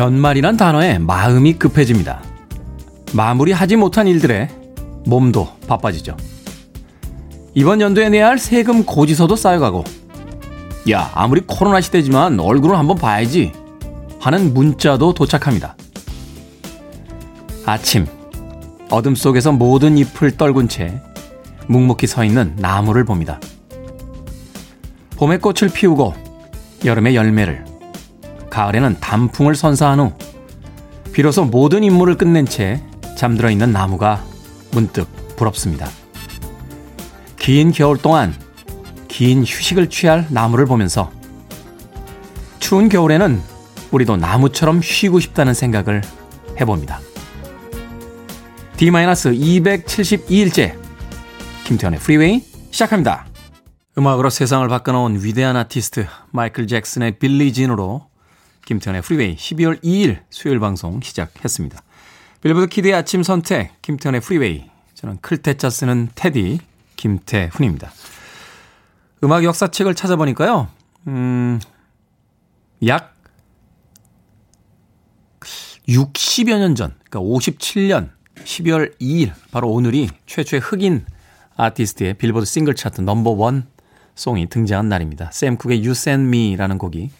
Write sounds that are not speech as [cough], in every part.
연말이란 단어에 마음이 급해집니다. 마무리하지 못한 일들에 몸도 바빠지죠. 이번 연도에 내야 할 세금 고지서도 쌓여가고, 야, 아무리 코로나 시대지만 얼굴은 한번 봐야지 하는 문자도 도착합니다. 아침, 어둠 속에서 모든 잎을 떨군 채 묵묵히 서 있는 나무를 봅니다. 봄의 꽃을 피우고 여름의 열매를, 가을에는 단풍을 선사한 후 비로소 모든 임무를 끝낸 채 잠들어 있는 나무가 문득 부럽습니다. 긴 겨울 동안 긴 휴식을 취할 나무를 보면서 추운 겨울에는 우리도 나무처럼 쉬고 싶다는 생각을 해봅니다. D-272일째 김태훈의 프리웨이 시작합니다. 음악으로 세상을 바꿔놓은 위대한 아티스트 마이클 잭슨의 빌리 진으로 김태훈의 프리웨이 12월 2일 수요일 방송 시작했습니다. 빌보드 키드의 아침 선택 김태훈의 프리웨이 저는 클테짜 쓰는 테디 김태훈입니다. 음악 역사책을 찾아보니까요. 음, 약 60여 년 전, 그러니까 57년 12월 2일, 바로 오늘이 최초의 흑인 아티스트의 빌보드 싱글 차트 number one song이 등장한 날입니다. 샘 쿡의 Me라는 곡이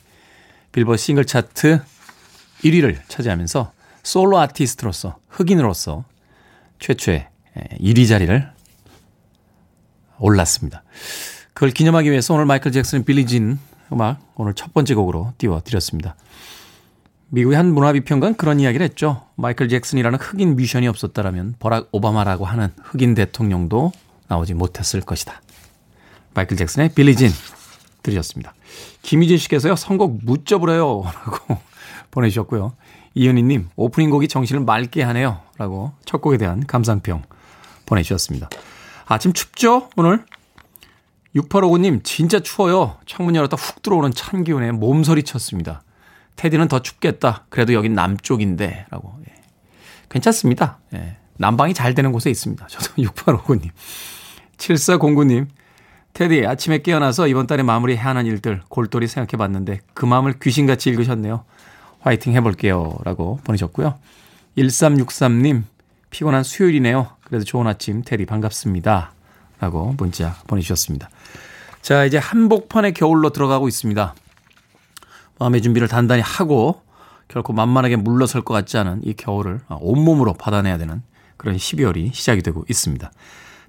빌보드 싱글 차트 1위를 차지하면서 솔로 아티스트로서 흑인으로서 최초의 1위 자리를 올랐습니다. 그걸 기념하기 위해서 오늘 마이클 잭슨의 빌리진 음악 오늘 첫 번째 곡으로 띄워드렸습니다. 미국의 한 문화비평가는 그런 이야기를 했죠. 마이클 잭슨이라는 흑인 뮤션이 없었다라면 버락 오바마라고 하는 흑인 대통령도 나오지 못했을 것이다. 마이클 잭슨의 빌리진 들으셨습니다. 김희진 씨께서요, 선곡 무쭤보래요. 라고 [laughs] 보내주셨고요. 이현희님, 오프닝 곡이 정신을 맑게 하네요. 라고 첫 곡에 대한 감상평 보내주셨습니다. 아침 춥죠? 오늘? 6859님, 진짜 추워요. 창문 열었다 훅 들어오는 찬 기운에 몸서리 쳤습니다. 테디는 더 춥겠다. 그래도 여긴 남쪽인데. 라고. 예. 괜찮습니다. 예. 난방이 잘 되는 곳에 있습니다. 저도 [laughs] 6859님. 7409님, 테디, 아침에 깨어나서 이번 달에 마무리해야 하는 일들 골똘히 생각해 봤는데 그 마음을 귀신같이 읽으셨네요. 화이팅 해볼게요. 라고 보내셨고요. 1363님, 피곤한 수요일이네요. 그래도 좋은 아침, 테디 반갑습니다. 라고 문자 보내주셨습니다. 자, 이제 한복판의 겨울로 들어가고 있습니다. 마음의 준비를 단단히 하고 결코 만만하게 물러설 것 같지 않은 이 겨울을 온몸으로 받아내야 되는 그런 12월이 시작이 되고 있습니다.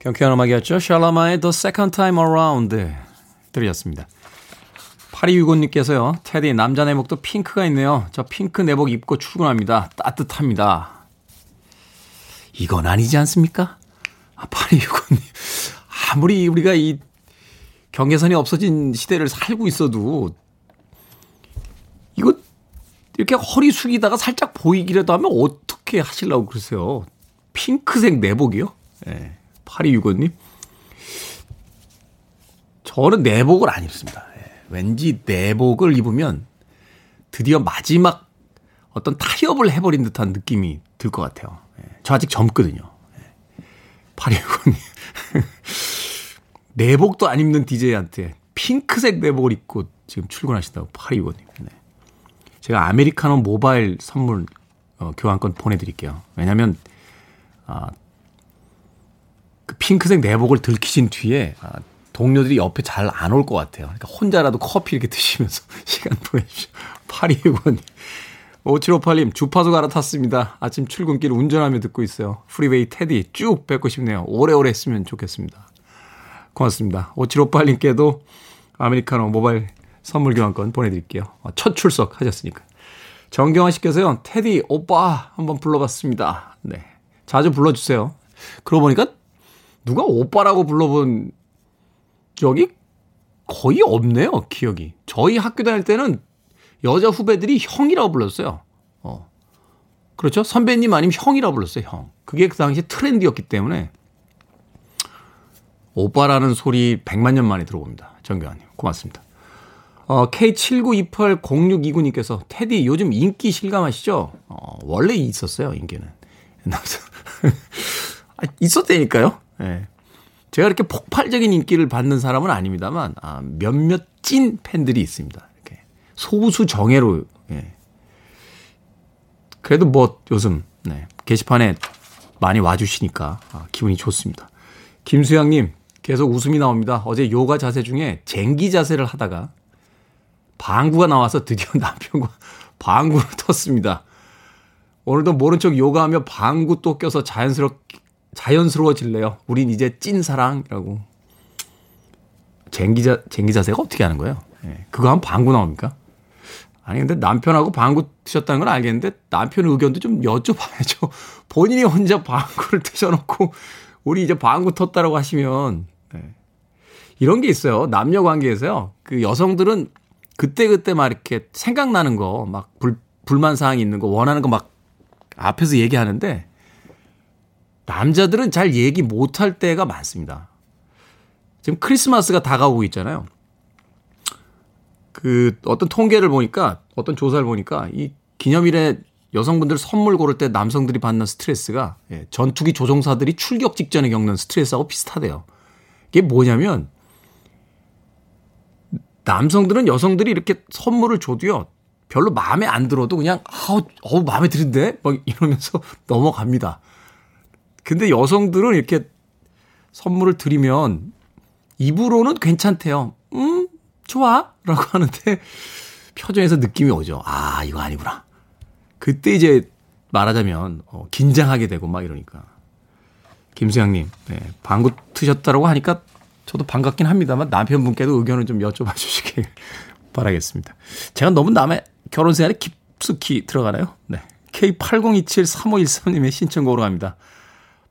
경쾌한 음악이었죠. 샬라마의 The Second Time Around 들으셨습니다. 8265님께서요. 테디 남자 내복도 핑크가 있네요. 저 핑크 내복 입고 출근합니다. 따뜻합니다. 이건 아니지 않습니까? 아, 8265님. 아무리 우리가 이 경계선이 없어진 시대를 살고 있어도 이거 이렇게 허리 숙이다가 살짝 보이기라도 하면 어떻게 하시려고 그러세요? 핑크색 내복이요? 예. 네. 8265님. 저는 내복을 안 입습니다. 예. 왠지 내복을 입으면 드디어 마지막 어떤 타협을 해버린 듯한 느낌이 들 것 같아요. 예. 저 아직 젊거든요. 예. 8265님. [laughs] 내복도 안 입는 DJ한테 핑크색 내복을 입고 지금 출근하신다고 8265님. 네. 제가 아메리카노 모바일 선물 어, 교환권 보내드릴게요. 왜냐면, 아, 그 핑크색 내복을 들키신 뒤에 아, 동료들이 옆에 잘 안 올 것 같아요. 그러니까 혼자라도 커피 이렇게 [laughs] 드시면서 시간 보내십시오. 8265님. 5758님, 주파수 갈아탔습니다. 아침 출근길 운전하며 듣고 있어요. 프리웨이 태디 쭉 뵙고 싶네요. 오래오래 했으면 좋겠습니다. 고맙습니다. 5758님께도 아메리카노 모바일 선물 교환권 보내드릴게요. 아, 첫 출석 하셨으니까. 정경화 씨께서요, 테디 오빠 한번 불러봤습니다. 네. 자주 불러주세요. 그러고 보니까 누가 오빠라고 불러본 적이 거의 없네요, 기억이. 저희 학교 다닐 때는 여자 후배들이 형이라고 불렀어요. 어. 그렇죠? 선배님 아니면 형이라고 불렀어요, 형. 그게 그 당시 트렌드였기 때문에 오빠라는 소리 100만 년 만에 들어봅니다. 정교환님. 고맙습니다. 어, K79280629님께서 테디 요즘 인기 실감하시죠? 어, 원래 있었어요, 인기는. [laughs] 아, [laughs] 있었다니까요. 예. 네. 제가 이렇게 폭발적인 인기를 받는 사람은 아닙니다만, 아, 몇몇 찐 팬들이 있습니다. 이렇게. 소수 정예로, 예. 그래도 뭐 요즘, 네. 게시판에 많이 와주시니까, 아, 기분이 좋습니다. 김수양님, 계속 웃음이 나옵니다. 어제 요가 자세 중에 쟁기 자세를 하다가 방구가 나와서 드디어 [laughs] 남편과 방구를 텄습니다. 오늘도 모른 척 요가하며 방구 또 껴서 자연스럽 자연스러워질래요. 우린 이제 찐 사랑이라고. 쟁기자 쟁기 자세가 어떻게 하는 거예요? 예. 그거 하면 방구 나옵니까? 아니 근데 남편하고 방구 트셨다는 건 알겠는데 남편 의견도 좀 여쭤봐야죠. [laughs] 본인이 혼자 방구를 트셔놓고 우리 이제 방구 텄다라고 하시면 네. 이런 게 있어요. 남녀 관계에서요. 그 여성들은 그때 그때 막 이렇게 생각나는 거, 막 불, 불만 사항이 있는 거, 원하는 거 막 앞에서 얘기하는데 남자들은 잘 얘기 못할 때가 많습니다. 지금 크리스마스가 다가오고 있잖아요. 그 어떤 통계를 보니까 어떤 조사를 보니까 이 기념일에 여성분들 선물 고를 때 남성들이 받는 스트레스가 예, 전투기 조종사들이 출격 직전에 겪는 스트레스하고 비슷하대요. 이게 뭐냐면 남성들은 여성들이 이렇게 선물을 줘도요. 별로 마음에 안 들어도 그냥 아우 어우 마음에 드는데 막 이러면서 [laughs] 넘어갑니다. 근데 여성들은 이렇게 선물을 드리면 입으로는 괜찮대요. 음, 좋아. 라고 하는데 표정에서 느낌이 오죠. 아, 이거 아니구나. 그때 이제 말하자면 어, 긴장하게 되고 막 이러니까. 김수양님, 네, 방구 트셨다라고 하니까 저도 반갑긴 합니다만 남편분께도 의견을 좀 여쭤봐 주시길 바라겠습니다. 제가 너무 남의 결혼 생활에 깊숙이 들어가나요? 네. K80273513님의 신청곡으로 합니다.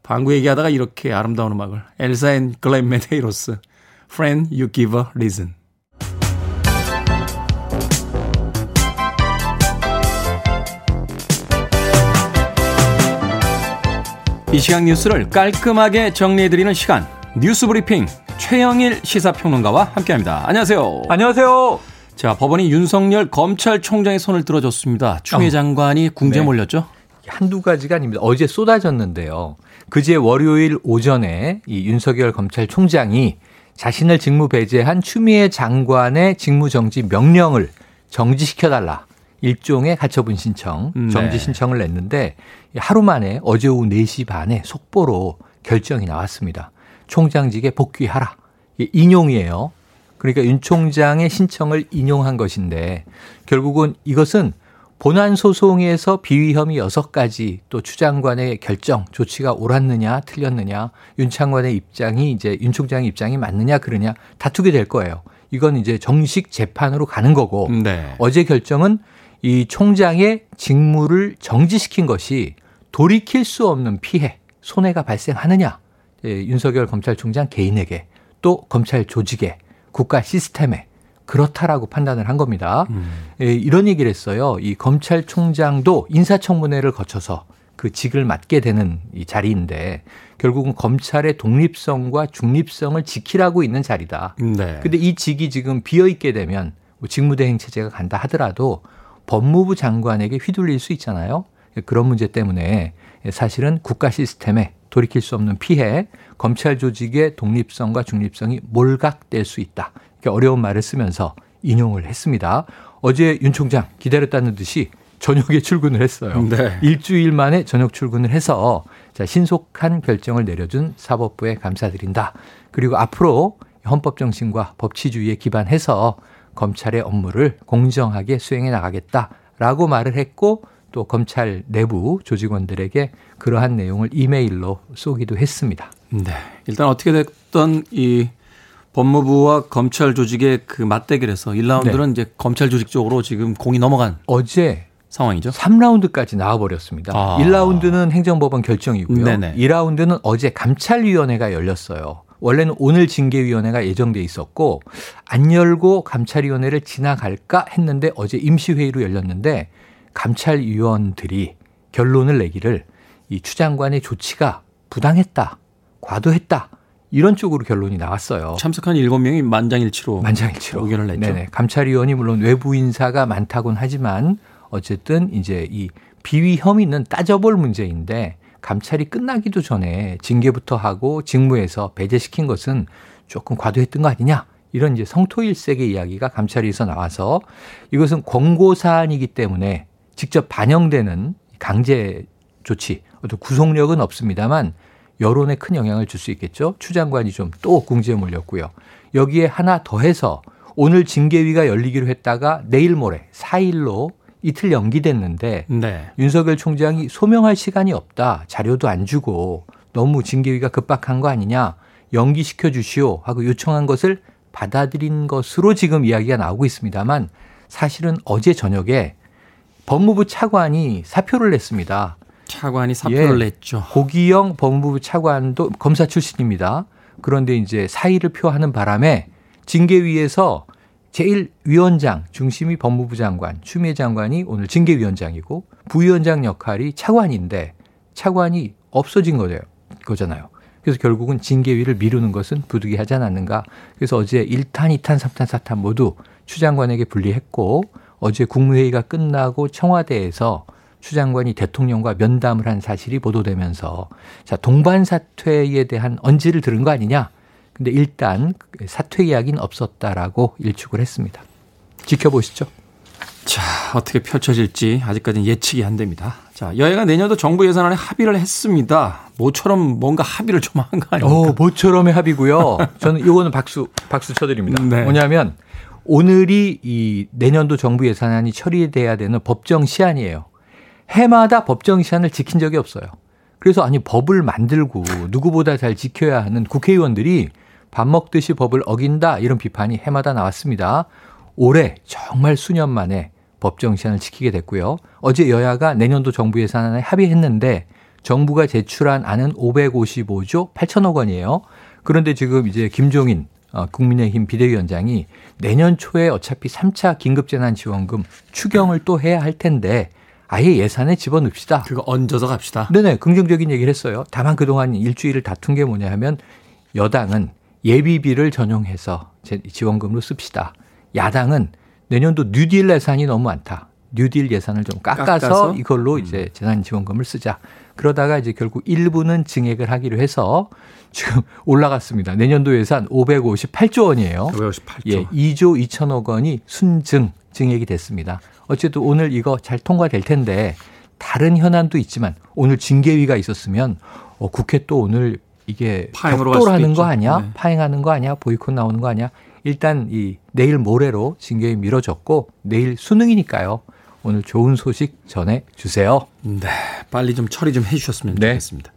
방구 얘기하다가 이렇게 아름다운 음악을 엘사 and 글렌 메데이로스 Friend You Give a Reason 이 시각 뉴스를 깔끔하게 정리해드리는 시간 뉴스 브리핑 최영일 시사평론가와 함께합니다. 안녕하세요. 안녕하세요. 자 법원이 윤석열 검찰총장의 손을 들어줬습니다. 추미애 어. 장관이 궁지에 네. 몰렸죠? 한두 가지가 아닙니다. 어제 쏟아졌는데요. 그제 월요일 오전에 이 윤석열 검찰총장이 자신을 직무 배제한 추미애 장관의 직무 정지 명령을 정지시켜달라. 일종의 가처분 신청, 네. 정지 신청을 냈는데 하루 만에 어제 오후 4시 반에 속보로 결정이 나왔습니다. 총장직에 복귀하라. 인용이에요. 그러니까 윤 총장의 신청을 인용한 것인데 결국은 이것은 본안 소송에서 비위 혐의 6가지 또 추장관의 결정 조치가 옳았느냐 틀렸느냐 윤 장관의 입장이 이제 윤 총장의 입장이 맞느냐 그러냐 다투게 될 거예요. 이건 이제 정식 재판으로 가는 거고 네. 어제 결정은 이 총장의 직무를 정지시킨 것이 돌이킬 수 없는 피해, 손해가 발생하느냐. 예, 윤석열 검찰총장 개인에게 또 검찰 조직에 국가 시스템에 그렇다라고 판단을 한 겁니다. 음. 예, 이런 얘기를 했어요. 이 검찰총장도 인사청문회를 거쳐서 그 직을 맡게 되는 이 자리인데 결국은 검찰의 독립성과 중립성을 지키라고 있는 자리다. 네. 근데 이 직이 지금 비어 있게 되면 뭐 직무대행 체제가 간다 하더라도 법무부 장관에게 휘둘릴 수 있잖아요. 그런 문제 때문에 사실은 국가 시스템에 돌이킬 수 없는 피해, 검찰 조직의 독립성과 중립성이 몰각될 수 있다. 이렇게 어려운 말을 쓰면서 인용을 했습니다. 어제 윤 총장 기다렸다는 듯이 저녁에 출근을 했어요. 네. 일주일 만에 저녁 출근을 해서 자, 신속한 결정을 내려준 사법부에 감사드린다. 그리고 앞으로 헌법 정신과 법치주의에 기반해서 검찰의 업무를 공정하게 수행해 나가겠다라고 말을 했고 또 검찰 내부 조직원들에게 그러한 내용을 이메일로 쏘기도 했습니다. 네. 일단 어떻게 됐던 이 법무부와 검찰 조직의 그 맞대결에서 1라운드는 네. 이제 검찰 조직 쪽으로 지금 공이 넘어간 어제 상황이죠. 3라운드까지 나와버렸습니다. 아. 1라운드는 행정법원 결정이고요. 네네. 2라운드는 어제 감찰위원회가 열렸어요. 원래는 오늘 징계위원회가 예정돼 있었고 안 열고 감찰위원회를 지나갈까 했는데 어제 임시회의로 열렸는데 감찰위원들이 결론을 내기를 이 추 장관의 조치가 부당했다, 과도했다 이런 쪽으로 결론이 나왔어요. 참석한 7명이 만장일치로 만장일치로 의견을 냈죠. 네네. 감찰위원이 물론 외부 인사가 많다곤 하지만 어쨌든 이제 이 비위 혐의는 따져볼 문제인데 감찰이 끝나기도 전에 징계부터 하고 직무에서 배제시킨 것은 조금 과도했던 거 아니냐 이런 이제 성토일색의 이야기가 감찰에서 나와서 이것은 권고 사안이기 때문에 직접 반영되는 강제 조치 어떤 구속력은 없습니다만 여론에 큰 영향을 줄 수 있겠죠. 추 장관이 좀 또 궁지에 몰렸고요. 여기에 하나 더해서 오늘 징계위가 열리기로 했다가 내일 모레 4일로 이틀 연기됐는데 네. 윤석열 총장이 소명할 시간이 없다. 자료도 안 주고 너무 징계위가 급박한 거 아니냐. 연기시켜 주시오 하고 요청한 것을 받아들인 것으로 지금 이야기가 나오고 있습니다만 사실은 어제 저녁에 법무부 차관이 사표를 냈습니다. 차관이 사표를 예, 냈죠. 고기영 법무부 차관도 검사 출신입니다. 그런데 이제 사의를 표하는 바람에 징계위에서 제1위원장 중심이 법무부 장관, 추미애 장관이 오늘 징계위원장이고 부위원장 역할이 차관인데 차관이 없어진 거예요. 거잖아요. 그래서 결국은 징계위를 미루는 것은 부득이하지 않았는가. 그래서 어제 1탄, 2탄, 3탄, 4탄 모두 추 장관에게 분리했고 어제 국무회의가 끝나고 청와대에서 추 장관이 대통령과 면담을 한 사실이 보도되면서 자, 동반 사퇴에 대한 언지를 들은 거 아니냐. 근데 일단 사퇴 이야기는 없었다라고 일축을 했습니다. 지켜보시죠. 자, 어떻게 펼쳐질지 아직까지는 예측이 안 됩니다. 자, 여야가 내년도 정부 예산안에 합의를 했습니다. 모처럼 뭔가 합의를 좀 한 거 아닙니까? 어, 모처럼의 합의고요. 저는 이거는 박수 박수 쳐드립니다. 네. 뭐냐면 오늘이 이 내년도 정부 예산안이 처리돼야 되는 법정 시한이에요. 해마다 법정 시한을 지킨 적이 없어요. 그래서 아니 법을 만들고 누구보다 잘 지켜야 하는 국회의원들이 밥 먹듯이 법을 어긴다 이런 비판이 해마다 나왔습니다. 올해 정말 수년 만에 법정 시한을 지키게 됐고요. 어제 여야가 내년도 정부 예산안에 합의했는데 정부가 제출한 안은 555조 8천억 원이에요. 그런데 지금 이제 김종인 어, 국민의힘 비대위원장이 내년 초에 어차피 3차 긴급재난지원금 추경을 또 해야 할 텐데 아예 예산에 집어넣읍시다. 그거 얹어서 갑시다. 네네. 긍정적인 얘기를 했어요. 다만 그동안 일주일을 다툰 게 뭐냐 하면 여당은 예비비를 전용해서 지원금으로 씁시다. 야당은 내년도 뉴딜 예산이 너무 많다. 뉴딜 예산을 좀 깎아서, 깎아서? 이걸로 음. 이제 재난 지원금을 쓰자. 그러다가 이제 결국 일부는 증액을 하기로 해서 지금 [laughs] 올라갔습니다. 내년도 예산 558조 원이에요. 558조. 예, 2조 2천억 원이 순증 증액이 됐습니다. 어쨌든 오늘 이거 잘 통과될 텐데 다른 현안도 있지만 오늘 징계위가 있었으면 어, 국회 또 오늘 이게 벽돌하는 거 아니야? 네. 파행하는 거 아니야? 보이콧 나오는 거 아니야? 일단 이 내일 모레로 징계위 미뤄졌고 내일 수능이니까요. 오늘 좋은 소식 전해 주세요. 네, 빨리 좀 처리 좀 해주셨으면 네. 좋겠습니다.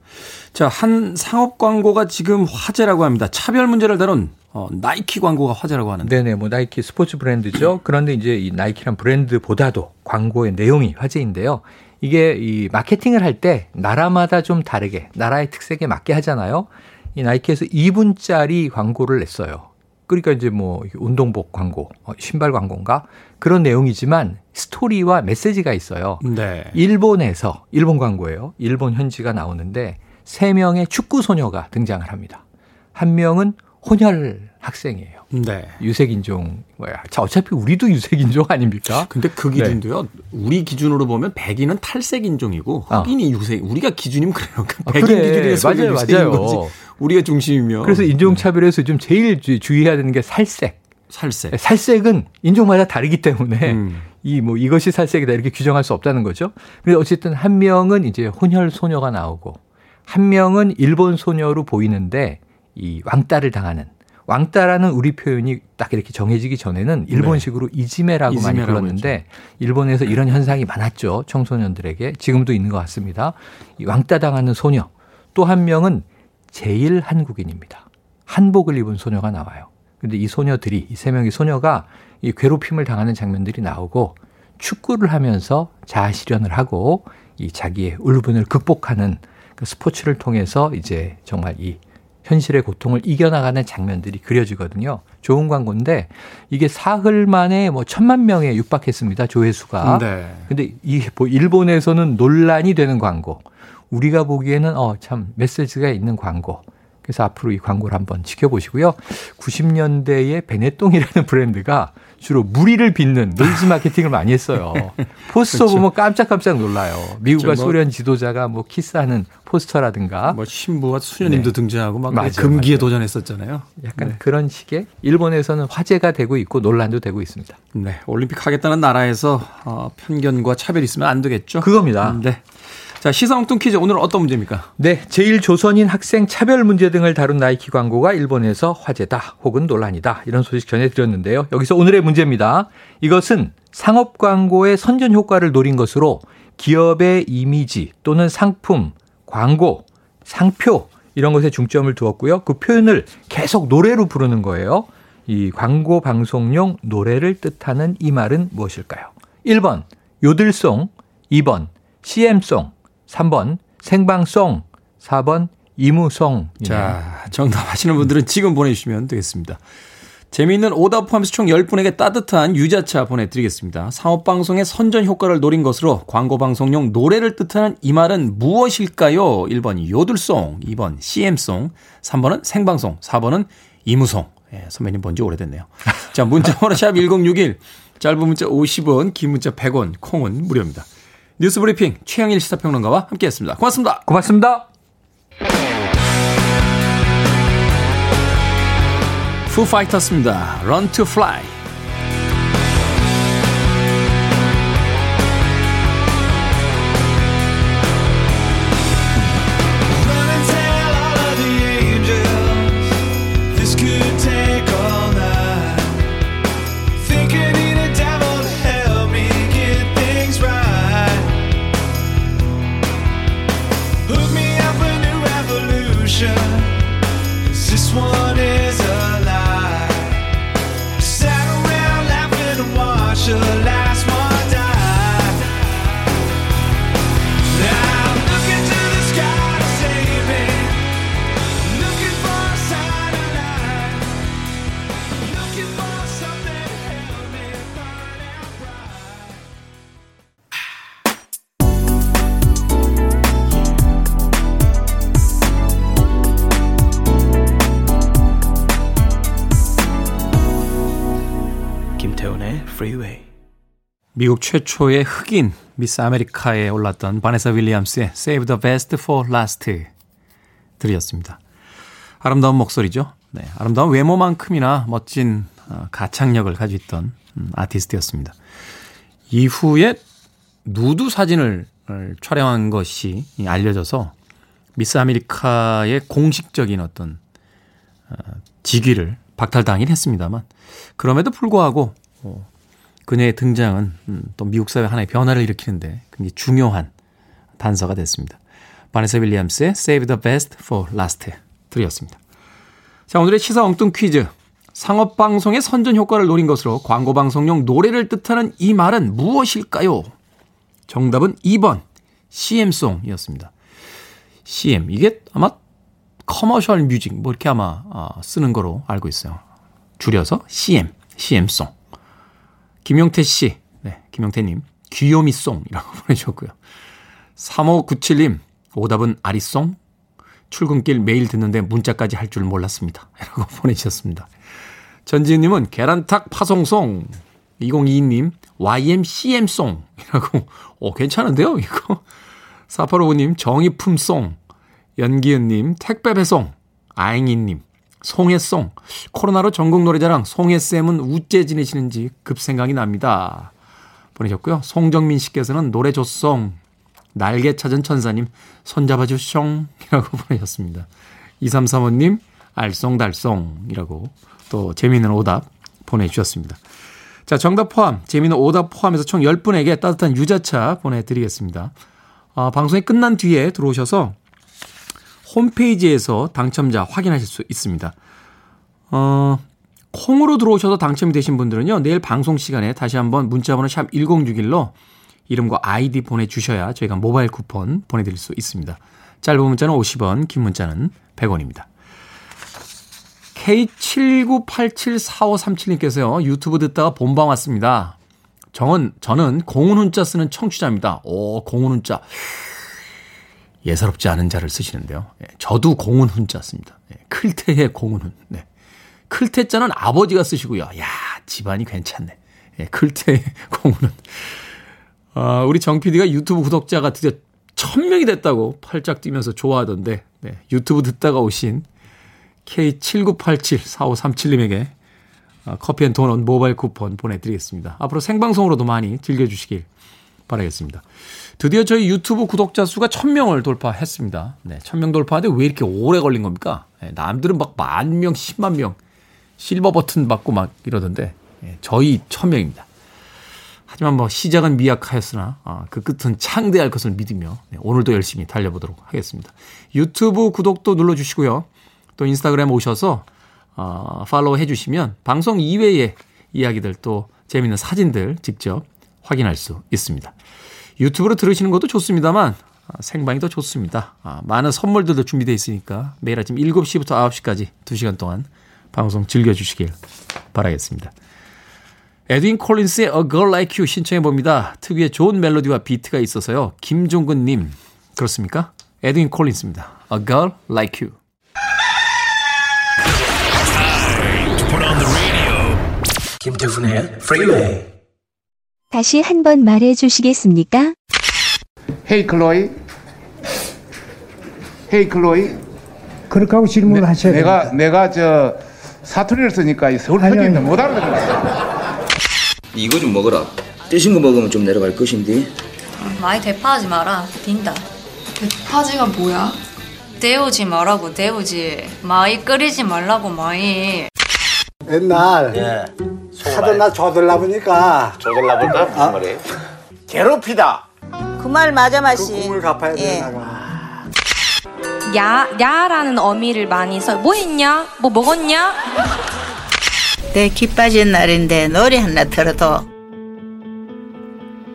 자, 한 상업 광고가 지금 화제라고 합니다. 차별 문제를 다룬 어, 나이키 광고가 화제라고 하는데. 네네, 뭐 나이키 스포츠 브랜드죠. 그런데 이제 이 나이키란 브랜드보다도 광고의 내용이 화제인데요. 이게 이 마케팅을 할 때 나라마다 좀 다르게 나라의 특색에 맞게 하잖아요. 이 나이키에서 2분짜리 광고를 냈어요. 그러니까 이제 뭐 운동복 광고, 어, 신발 광고인가 그런 내용이지만 스토리와 메시지가 있어요. 네. 일본에서 일본 광고예요. 일본 현지가 나오는데 세 명의 축구 소녀가 등장을 합니다. 한 명은 혼혈 학생이에요. 네. 유색인종 뭐야. 자, 어차피 우리도 유색인종 아닙니까? 근데 그 기준도요. 네. 우리 기준으로 보면 백인은 탈색인종이고 흑인이 어. 유색. 우리가 기준이면 그래요. 그러니까 아, [laughs] 백인 그래. 기준에서 맞아요, 맞아요. 거지. 우리가 중심이면. 그래서 인종차별에서 좀 제일 주의해야 되는 게 살색. 살색. 살색은 인종마다 다르기 때문에 음. [laughs] 이뭐 이것이 살색이다 이렇게 규정할 수 없다는 거죠. 그래서 어쨌든 한 명은 이제 혼혈 소녀가 나오고 한 명은 일본 소녀로 보이는데 이 왕따를 당하는 왕따라는 우리 표현이 딱 이렇게 정해지기 전에는 일본식으로 네. 이지메라고 많이 불렀는데 했죠. 일본에서 이런 현상이 많았죠. 청소년들에게. 지금도 있는 것 같습니다. 이 왕따 당하는 소녀. 또 한 명은 제일 한국인입니다. 한복을 입은 소녀가 나와요. 근데 이 소녀들이 이 세 명의 소녀가 이 괴롭힘을 당하는 장면들이 나오고 축구를 하면서 자아 실현을 하고 이 자기의 울분을 극복하는 그 스포츠를 통해서 이제 정말 이 현실의 고통을 이겨나가는 장면들이 그려지거든요. 좋은 광고인데 이게 사흘 만에 뭐 천만 명에 육박했습니다. 조회수가. 네. 근데 이 뭐 일본에서는 논란이 되는 광고. 우리가 보기에는 어 참 메시지가 있는 광고. 그래서 앞으로 이 광고를 한번 지켜보시고요. 90년대에 베네똥이라는 브랜드가 주로 물의를 빚는 노이즈 마케팅을 많이 했어요. [laughs] 포스터 그렇죠. 보면 깜짝깜짝 놀라요. 미국과 그렇죠. 뭐 소련 지도자가 뭐 키스하는 포스터라든가. 뭐 신부와 수녀님도 네. 등장하고 막 맞아요, 금기에 맞아요. 도전했었잖아요. 약간 네. 그런 식의 일본에서는 화제가 되고 있고 논란도 되고 있습니다. 네. 올림픽 하겠다는 나라에서 어, 편견과 차별이 있으면 안 되겠죠. 그겁니다. 네. 자, 시사 엉뚱 퀴즈 오늘은 어떤 문제입니까? 네, 제일 조선인 학생 차별 문제 등을 다룬 나이키 광고가 일본에서 화제다 혹은 논란이다 이런 소식 전해드렸는데요. 여기서 오늘의 문제입니다. 이것은 상업 광고의 선전 효과를 노린 것으로 기업의 이미지 또는 상품, 광고, 상표 이런 것에 중점을 두었고요. 그 표현을 계속 노래로 부르는 거예요. 이 광고 방송용 노래를 뜻하는 이 말은 무엇일까요? 1번 요들송, 2번 CM송, 3번 생방송, 4번 이무송. 자, 정답 하시는 분들은 지금 보내주시면 되겠습니다. 재미있는 오답 포함해서 총 10분에게 따뜻한 유자차 보내드리겠습니다. 상업방송의 선전 효과를 노린 것으로 광고방송용 노래를 뜻하는 이 말은 무엇일까요? 1번 요들송, 2번 CM송, 3번은 생방송, 4번은 이무송. 예, 선배님 본지 오래됐네요. 자, 문자번호 샵 [laughs] 1061, 짧은 문자 50원, 긴 문자 100원, 콩은 무료입니다. 뉴스 브리핑 최영일 시사평론가와 함께했습니다. 고맙습니다. 고맙습니다. 푸 파이터스입니다. Learn to Fly. 미국 최초의 흑인 미스 아메리카에 올랐던 바네사 윌리엄스의 Save the Best for Last 들이었습니다. 아름다운 목소리죠. 네, 아름다운 외모만큼이나 멋진 어, 가창력을 가지고 있던 음, 아티스트였습니다. 이후에 누드 사진을 촬영한 것이 알려져서 미스 아메리카의 공식적인 어떤 어, 직위를 박탈당하긴 했습니다만 그럼에도 불구하고 어, 그녀의 등장은 음, 또 미국 사회 하나의 변화를 일으키는데 굉장히 중요한 단서가 됐습니다. 바네사 윌리엄스의 Save the Best for Last 들이었습니다. 자, 오늘의 시사 엉뚱 퀴즈. 상업방송의 선전 효과를 노린 것으로 광고방송용 노래를 뜻하는 이 말은 무엇일까요? 정답은 2번 CM송이었습니다. CM 이게 아마 commercial music 뭐 이렇게 아마 아, 쓰는 거로 알고 있어요. 줄여서 CM, CM송. 김용태 씨, 네, 김용태님, 귀요미송이라고 [laughs] 보내주셨고요. 3597님, 오답은 아리송? 출근길 매일 듣는데 문자까지 할 줄 몰랐습니다. [laughs] 라고 [laughs] 보내주셨습니다. 전지은님은 계란탁 파송송. 2022님, YMCM송이라고, 어, 괜찮은데요, 이거? 4855님, 정의품송. 연기은님, 택배배송. 아잉이님, 송혜송. 코로나로 전국 노래자랑 송혜쌤은 우째 지내시는지 급 생각이 납니다. 보내셨고요. 송정민 씨께서는 노래 좋송. 날개 찾은 천사님 손잡아 주숑 이라고 [laughs] 보내셨습니다. 2335님 알쏭달쏭이라고 또 재미있는 오답 보내주셨습니다. 자, 정답 포함, 재미있는 오답 포함해서 총 10분에게 따뜻한 유자차 보내드리겠습니다. 아, 방송이 끝난 뒤에 들어오셔서 홈페이지에서 당첨자 확인하실 수 있습니다. 어, 콩으로 들어오셔서 당첨이 되신 분들은요, 내일 방송 시간에 다시 한번 문자번호 샵 1061로 이름과 아이디 보내주셔야 저희가 모바일 쿠폰 보내드릴 수 있습니다. 짧은 문자는 50원, 긴 문자는 100원입니다. K79874537님께서요, 유튜브 듣다가 본방 왔습니다. 정은, 저는 공운 훈자 쓰는 청취자입니다. 오, 공운 훈자. 예사롭지 않은 자를 쓰시는데요. 예, 저도 공운 훈자 씁니다. 예, 클테의 훈. 네. 클테자는 아버지가 쓰시고요. 야 집안이 괜찮네. 예, 클테의 [laughs] 훈. 아, 우리 정 PD가 유튜브 구독자가 드디어 1000명이 됐다고 팔짝 뛰면서 좋아하던데, 네, 유튜브 듣다가 오신 K79874537님에게 아, 커피 and 도넛 모바일 쿠폰 보내드리겠습니다. 앞으로 생방송으로도 많이 즐겨주시길 바라겠습니다. 드디어 저희 유튜브 구독자 수가 1000명을 돌파했습니다. 네, 1000명 돌파하는데 왜 이렇게 오래 걸린 겁니까? 네, 남들은 막 만 명, 10만 명, 실버 버튼 받고 막 이러던데, 네, 저희 1000명입니다. 하지만 뭐 시작은 미약하였으나 아, 그 끝은 창대할 것을 믿으며 네, 오늘도 열심히 달려보도록 하겠습니다. 유튜브 구독도 눌러주시고요. 또 인스타그램 오셔서 어, 팔로우 해주시면 방송 이외의 이야기들 또 재미있는 사진들 직접 확인할 수 있습니다. 유튜브로 들으시는 것도 좋습니다만 아, 생방이 더 좋습니다. 아, 많은 선물들도 준비되어 있으니까 매일 아침 7시부터 9시까지 2시간 동안 방송 즐겨주시길 바라겠습니다. 에드윈 콜린스의 A Girl Like You 신청해 봅니다. 특유의 좋은 멜로디와 비트가 있어서요. 김종근님 그렇습니까? 에드윈 콜린스입니다. A Girl Like You. 김태훈의 프리웨이 다시 한 번 말해 주시겠습니까? hey 클로이 hey 클로이 그렇게 하고 질문을 하셔야 내가 됩니다. 내가 저 사투리를 쓰니까 이 서울 아니, 표준인데 아니. 못 알아듣겠어 이거 좀 먹어라 뜨신 거 먹으면 좀 내려갈 것인데 많이 대파하지 마라. 딘다. 대파지가 뭐야? 데우지 말라고 데우지. 많이 끓이지 말라고 많이. 옛날 하도 나 줘들라 보니까 조절라 볼까? 무슨 말이에요? 괴롭히다 그 말 맞아 그 마시. 꿈을 갚아야 예. 되나가 야, 야라는 어미를 많이 써. 뭐 했냐? 뭐 먹었냐? 내 기빠진 날인데 노래 하나 들어도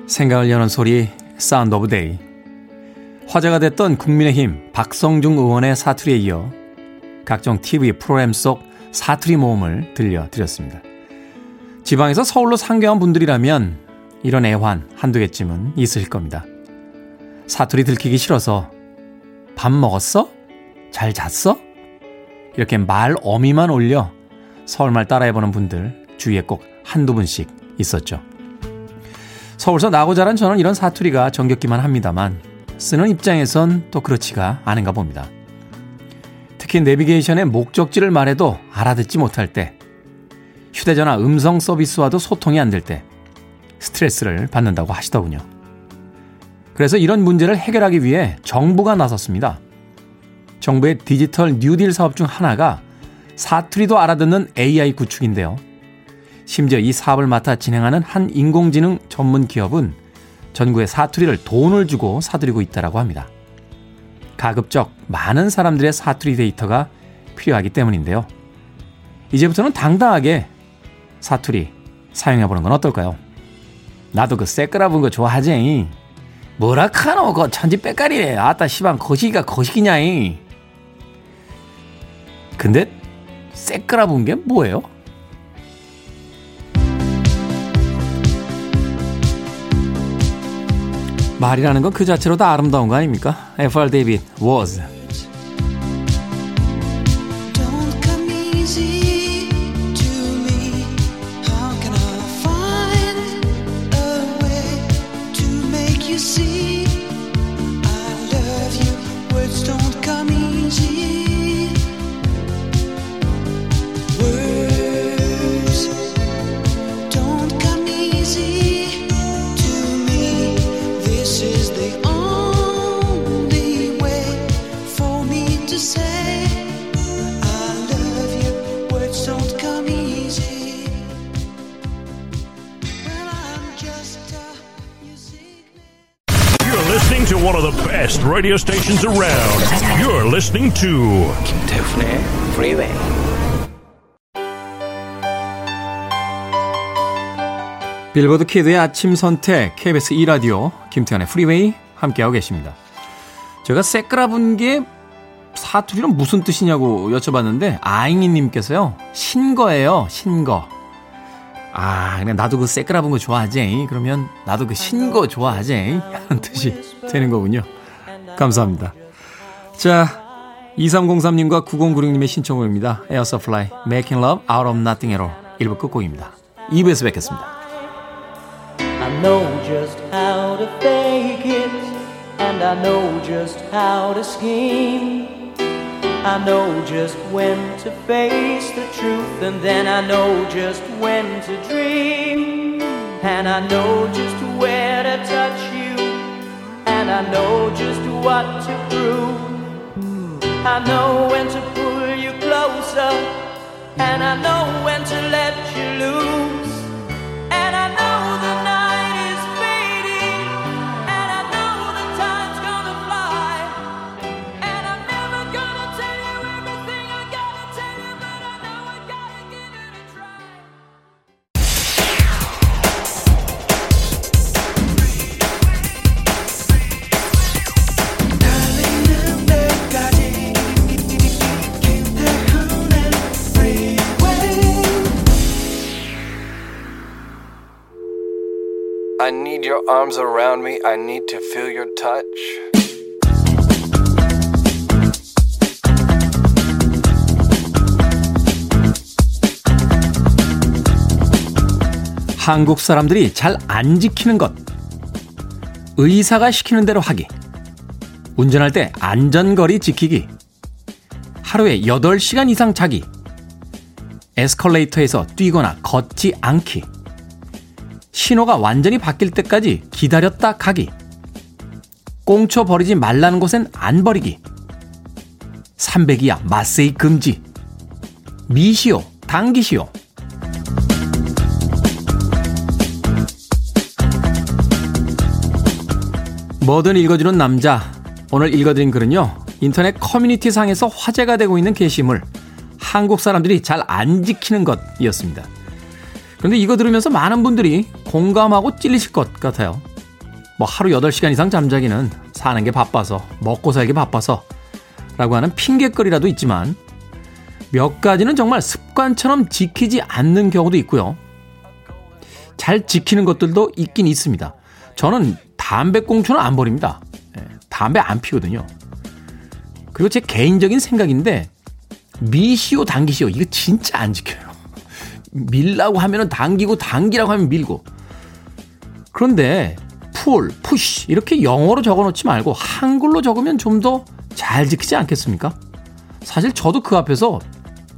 생각을 여는 소리 Sound of Day 화제가 됐던 국민의힘 박성중 의원의 사투리에 이어 각종 TV 프로그램 속 사투리 모음을 들려드렸습니다. 지방에서 서울로 상경한 분들이라면 이런 애환 한두 개쯤은 있으실 겁니다. 사투리 들키기 싫어서 밥 먹었어? 잘 잤어? 이렇게 말 어미만 올려 서울말 따라해보는 분들 주위에 꼭 한두 분씩 있었죠. 서울서 나고 자란 저는 이런 사투리가 정겹기만 합니다만 쓰는 입장에선 또 그렇지가 않은가 봅니다. 특히 내비게이션의 목적지를 말해도 알아듣지 못할 때, 휴대전화 음성 서비스와도 소통이 안 될 때 스트레스를 받는다고 하시더군요. 그래서 이런 문제를 해결하기 위해 정부가 나섰습니다. 정부의 디지털 뉴딜 사업 중 하나가 사투리도 알아듣는 AI 구축인데요. 심지어 이 사업을 맡아 진행하는 한 인공지능 전문 기업은 전국의 사투리를 돈을 주고 사들이고 있다고 합니다. 가급적 많은 사람들의 사투리 데이터가 필요하기 때문인데요. 이제부터는 당당하게 사투리 사용해보는 건 어떨까요? 나도 그 새끄라분 거 좋아하지. 뭐라 카노 그 천지 빽깔이네. 아따 시방 거시기가 거시기냐이. 근데 새끄라분 게 뭐예요? 말이라는 건 그 자체로 다 아름다운 거 아닙니까? F.R. 데이빗 was Don't come easy radio stations around. You're listening to 김태훈의 프리웨이 빌보드 kid의 아침 선택 KBS 2 라디오 김태훈의 프리웨이 함께하고 계십니다. 제가 새끄라분 게 사투리는 무슨 뜻이냐고 여쭤봤는데 아잉이 님께서요 신거예요 신거. 아 그냥 나도 그 새끄라분 거 좋아하지. 그러면 나도 그 신거 좋아하지. [laughs] 하는 뜻이 되는 거군요. 감사합니다. 자 2303님과 9096님의 신청곡입니다. 에어서플라이 Making Love Out of Nothing at All 1부 끝곡입니다. 2부에서 뵙겠습니다. I know just how to fake it, and I know just how to scheme. I know just when to face the truth, and then I know just when to dream. And I know just where to touch you, and I know just what to prove. I know when to pull you closer, and I know when to let you loose. And I know the your arms around me. I need to feel your touch. 한국 사람들이 잘 안 지키는 것. 의사가 시키는 대로 하기. 운전할 때 안전거리 지키기. 하루에 8시간 이상 자기. 에스컬레이터에서 뛰거나 걷지 않기. 신호가 완전히 바뀔 때까지 기다렸다 가기. 꽁초 버리지 말라는 곳엔 안 버리기. 300이야 마세이 금지. 미시오, 당기시오. 뭐든 읽어주는 남자. 오늘 읽어드린 글은요. 인터넷 커뮤니티 상에서 화제가 되고 있는 게시물. 한국 사람들이 잘 안 지키는 것이었습니다. 그런데 이거 들으면서 많은 분들이 공감하고 찔리실 것 같아요. 뭐 하루 8시간 이상 잠자기는 사는 게 바빠서, 먹고 살기 바빠서 라고 하는 핑계거리라도 있지만 몇 가지는 정말 습관처럼 지키지 않는 경우도 있고요. 잘 지키는 것들도 있긴 있습니다. 저는 담배꽁초는 안 버립니다. 예, 담배 안 피우거든요. 그리고 제 개인적인 생각인데 미시오 당기시오 이거 진짜 안 지켜요. 밀라고 하면은 당기고 당기라고 하면 밀고. 그런데 pull, push 이렇게 영어로 적어놓지 말고 한글로 적으면 좀 더 잘 지키지 않겠습니까? 사실 저도 그 앞에서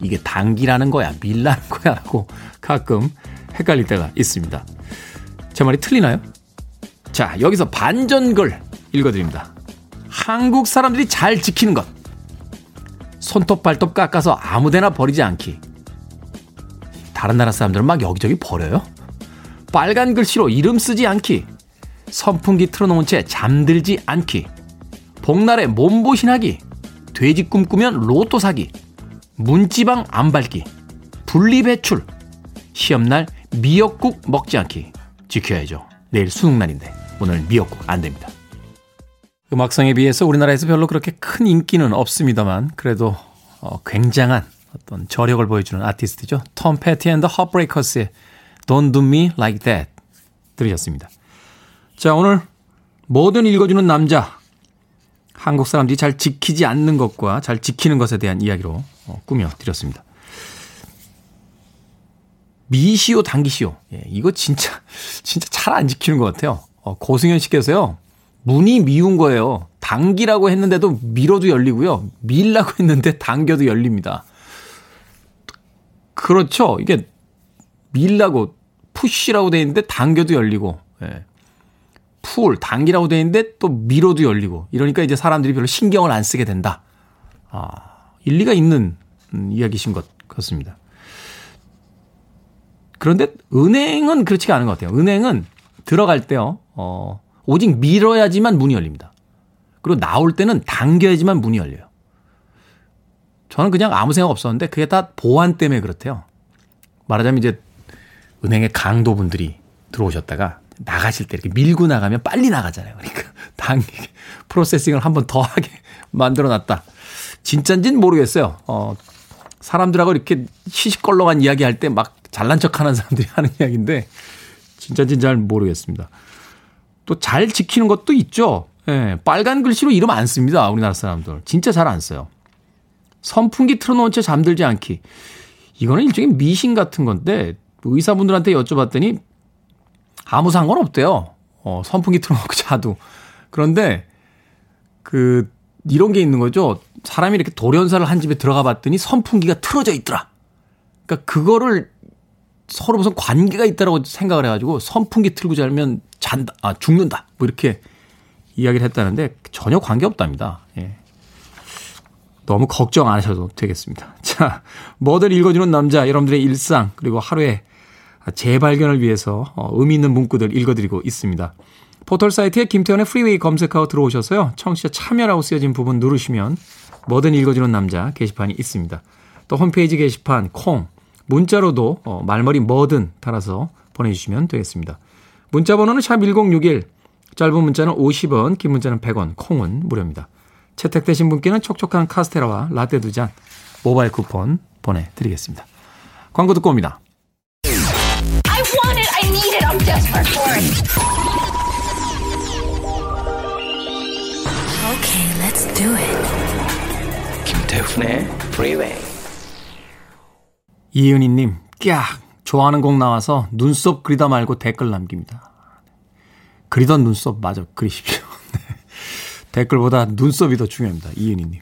이게 당기라는 거야, 밀라는 거야라고 가끔 헷갈릴 때가 있습니다. 제 말이 틀리나요? 자, 여기서 반전글 읽어드립니다. 한국 사람들이 잘 지키는 것. 손톱 발톱 깎아서 아무데나 버리지 않기. 다른 나라 사람들은 막 여기저기 버려요? 빨간 글씨로 이름 쓰지 않기. 선풍기 틀어놓은 채 잠들지 않기. 복날에 몸보신하기. 돼지 꿈꾸면 로또 사기. 문지방 안 밟기. 분리배출. 시험날 미역국 먹지 않기. 지켜야죠. 내일 수능날인데 오늘 미역국 안 됩니다. 음악성에 비해서 우리나라에서 별로 그렇게 큰 인기는 없습니다만 그래도 어, 굉장한 어떤 저력을 보여주는 아티스트죠. 톰 패티 앤더 허브레이커스의 Don't Do Me Like That 들으셨습니다. 자 오늘 뭐든 읽어주는 남자 한국 사람들이 잘 지키지 않는 것과 잘 지키는 것에 대한 이야기로 어, 꾸며드렸습니다. 미시오 당기시오. 예, 이거 진짜 [laughs] 진짜 잘 안 지키는 것 같아요. 어, 고승현 씨께서요. 문이 미운 거예요. 당기라고 했는데도 밀어도 열리고요. 밀라고 했는데 당겨도 열립니다. 그렇죠. 이게 밀라고 푸시라고 돼 있는데 당겨도 열리고 예. 풀 당기라고 돼 있는데 또 밀어도 열리고 이러니까 이제 사람들이 별로 신경을 안 쓰게 된다. 아, 일리가 있는 음, 이야기신 것 같습니다. 그런데 은행은 그렇지가 않은 것 같아요. 은행은 들어갈 때요, 어, 오직 밀어야지만 문이 열립니다. 그리고 나올 때는 당겨야지만 문이 열려요. 저는 그냥 아무 생각 없었는데 그게 다 보안 때문에 그렇대요. 말하자면 이제 은행의 강도분들이 들어오셨다가 나가실 때 이렇게 밀고 나가면 빨리 나가잖아요. 그러니까 [laughs] 당 프로세싱을 한 번 더 하게 만들어 놨다. 진짠진 모르겠어요. 어, 사람들하고 이렇게 시시껄렁한 이야기 할 때 막 잘난 척 하는 사람들이 [laughs] 하는 이야기인데 진짠진 잘 모르겠습니다. 또 잘 지키는 것도 있죠. 예, 빨간 글씨로 이름 안 씁니다. 우리나라 사람들. 진짜 잘 안 써요. 선풍기 틀어놓은 채 잠들지 않기. 이거는 일종의 미신 같은 건데 의사분들한테 여쭤봤더니 아무 상관없대요. 어, 선풍기 틀어놓고 자도. 그런데 그 이런 게 있는 거죠. 사람이 이렇게 돌연사를 한 집에 들어가 봤더니 선풍기가 틀어져 있더라. 그러니까 그거를 서로 무슨 관계가 있다라고 생각을 해가지고 선풍기 틀고 자면 잔다, 아, 죽는다. 뭐 이렇게 이야기를 했다는데 전혀 관계 없답니다. 예. 너무 걱정 안 하셔도 되겠습니다. [laughs] 자, 뭐들 읽어주는 남자, 여러분들의 일상, 그리고 하루의 재발견을 위해서 어, 의미 있는 문구들 읽어드리고 있습니다. 포털 사이트에 김태훈의 프리웨이 검색하고 들어오셔서요. 청취자 참여라고 쓰여진 부분 누르시면 뭐든 읽어주는 남자 게시판이 있습니다. 또 홈페이지 게시판, 콩, 문자로도 어, 말머리 뭐든 달아서 보내주시면 되겠습니다. 문자 번호는 샵 1061, 짧은 문자는 50원, 긴 문자는 100원, 콩은 무료입니다. 채택되신 분께는 촉촉한 카스테라와 라떼 두 잔 모바일 쿠폰 보내드리겠습니다. 광고 듣고 옵니다. I want it. I need it. I'm desperate for it. Okay, let's do it. 김태훈의 Freeway. 이은희님, 깍! 좋아하는 곡 나와서 눈썹 그리다 말고 댓글 남깁니다. 그리던 눈썹 마저 그리십시오. 네. 댓글보다 눈썹이 더 중요합니다. 이은희님.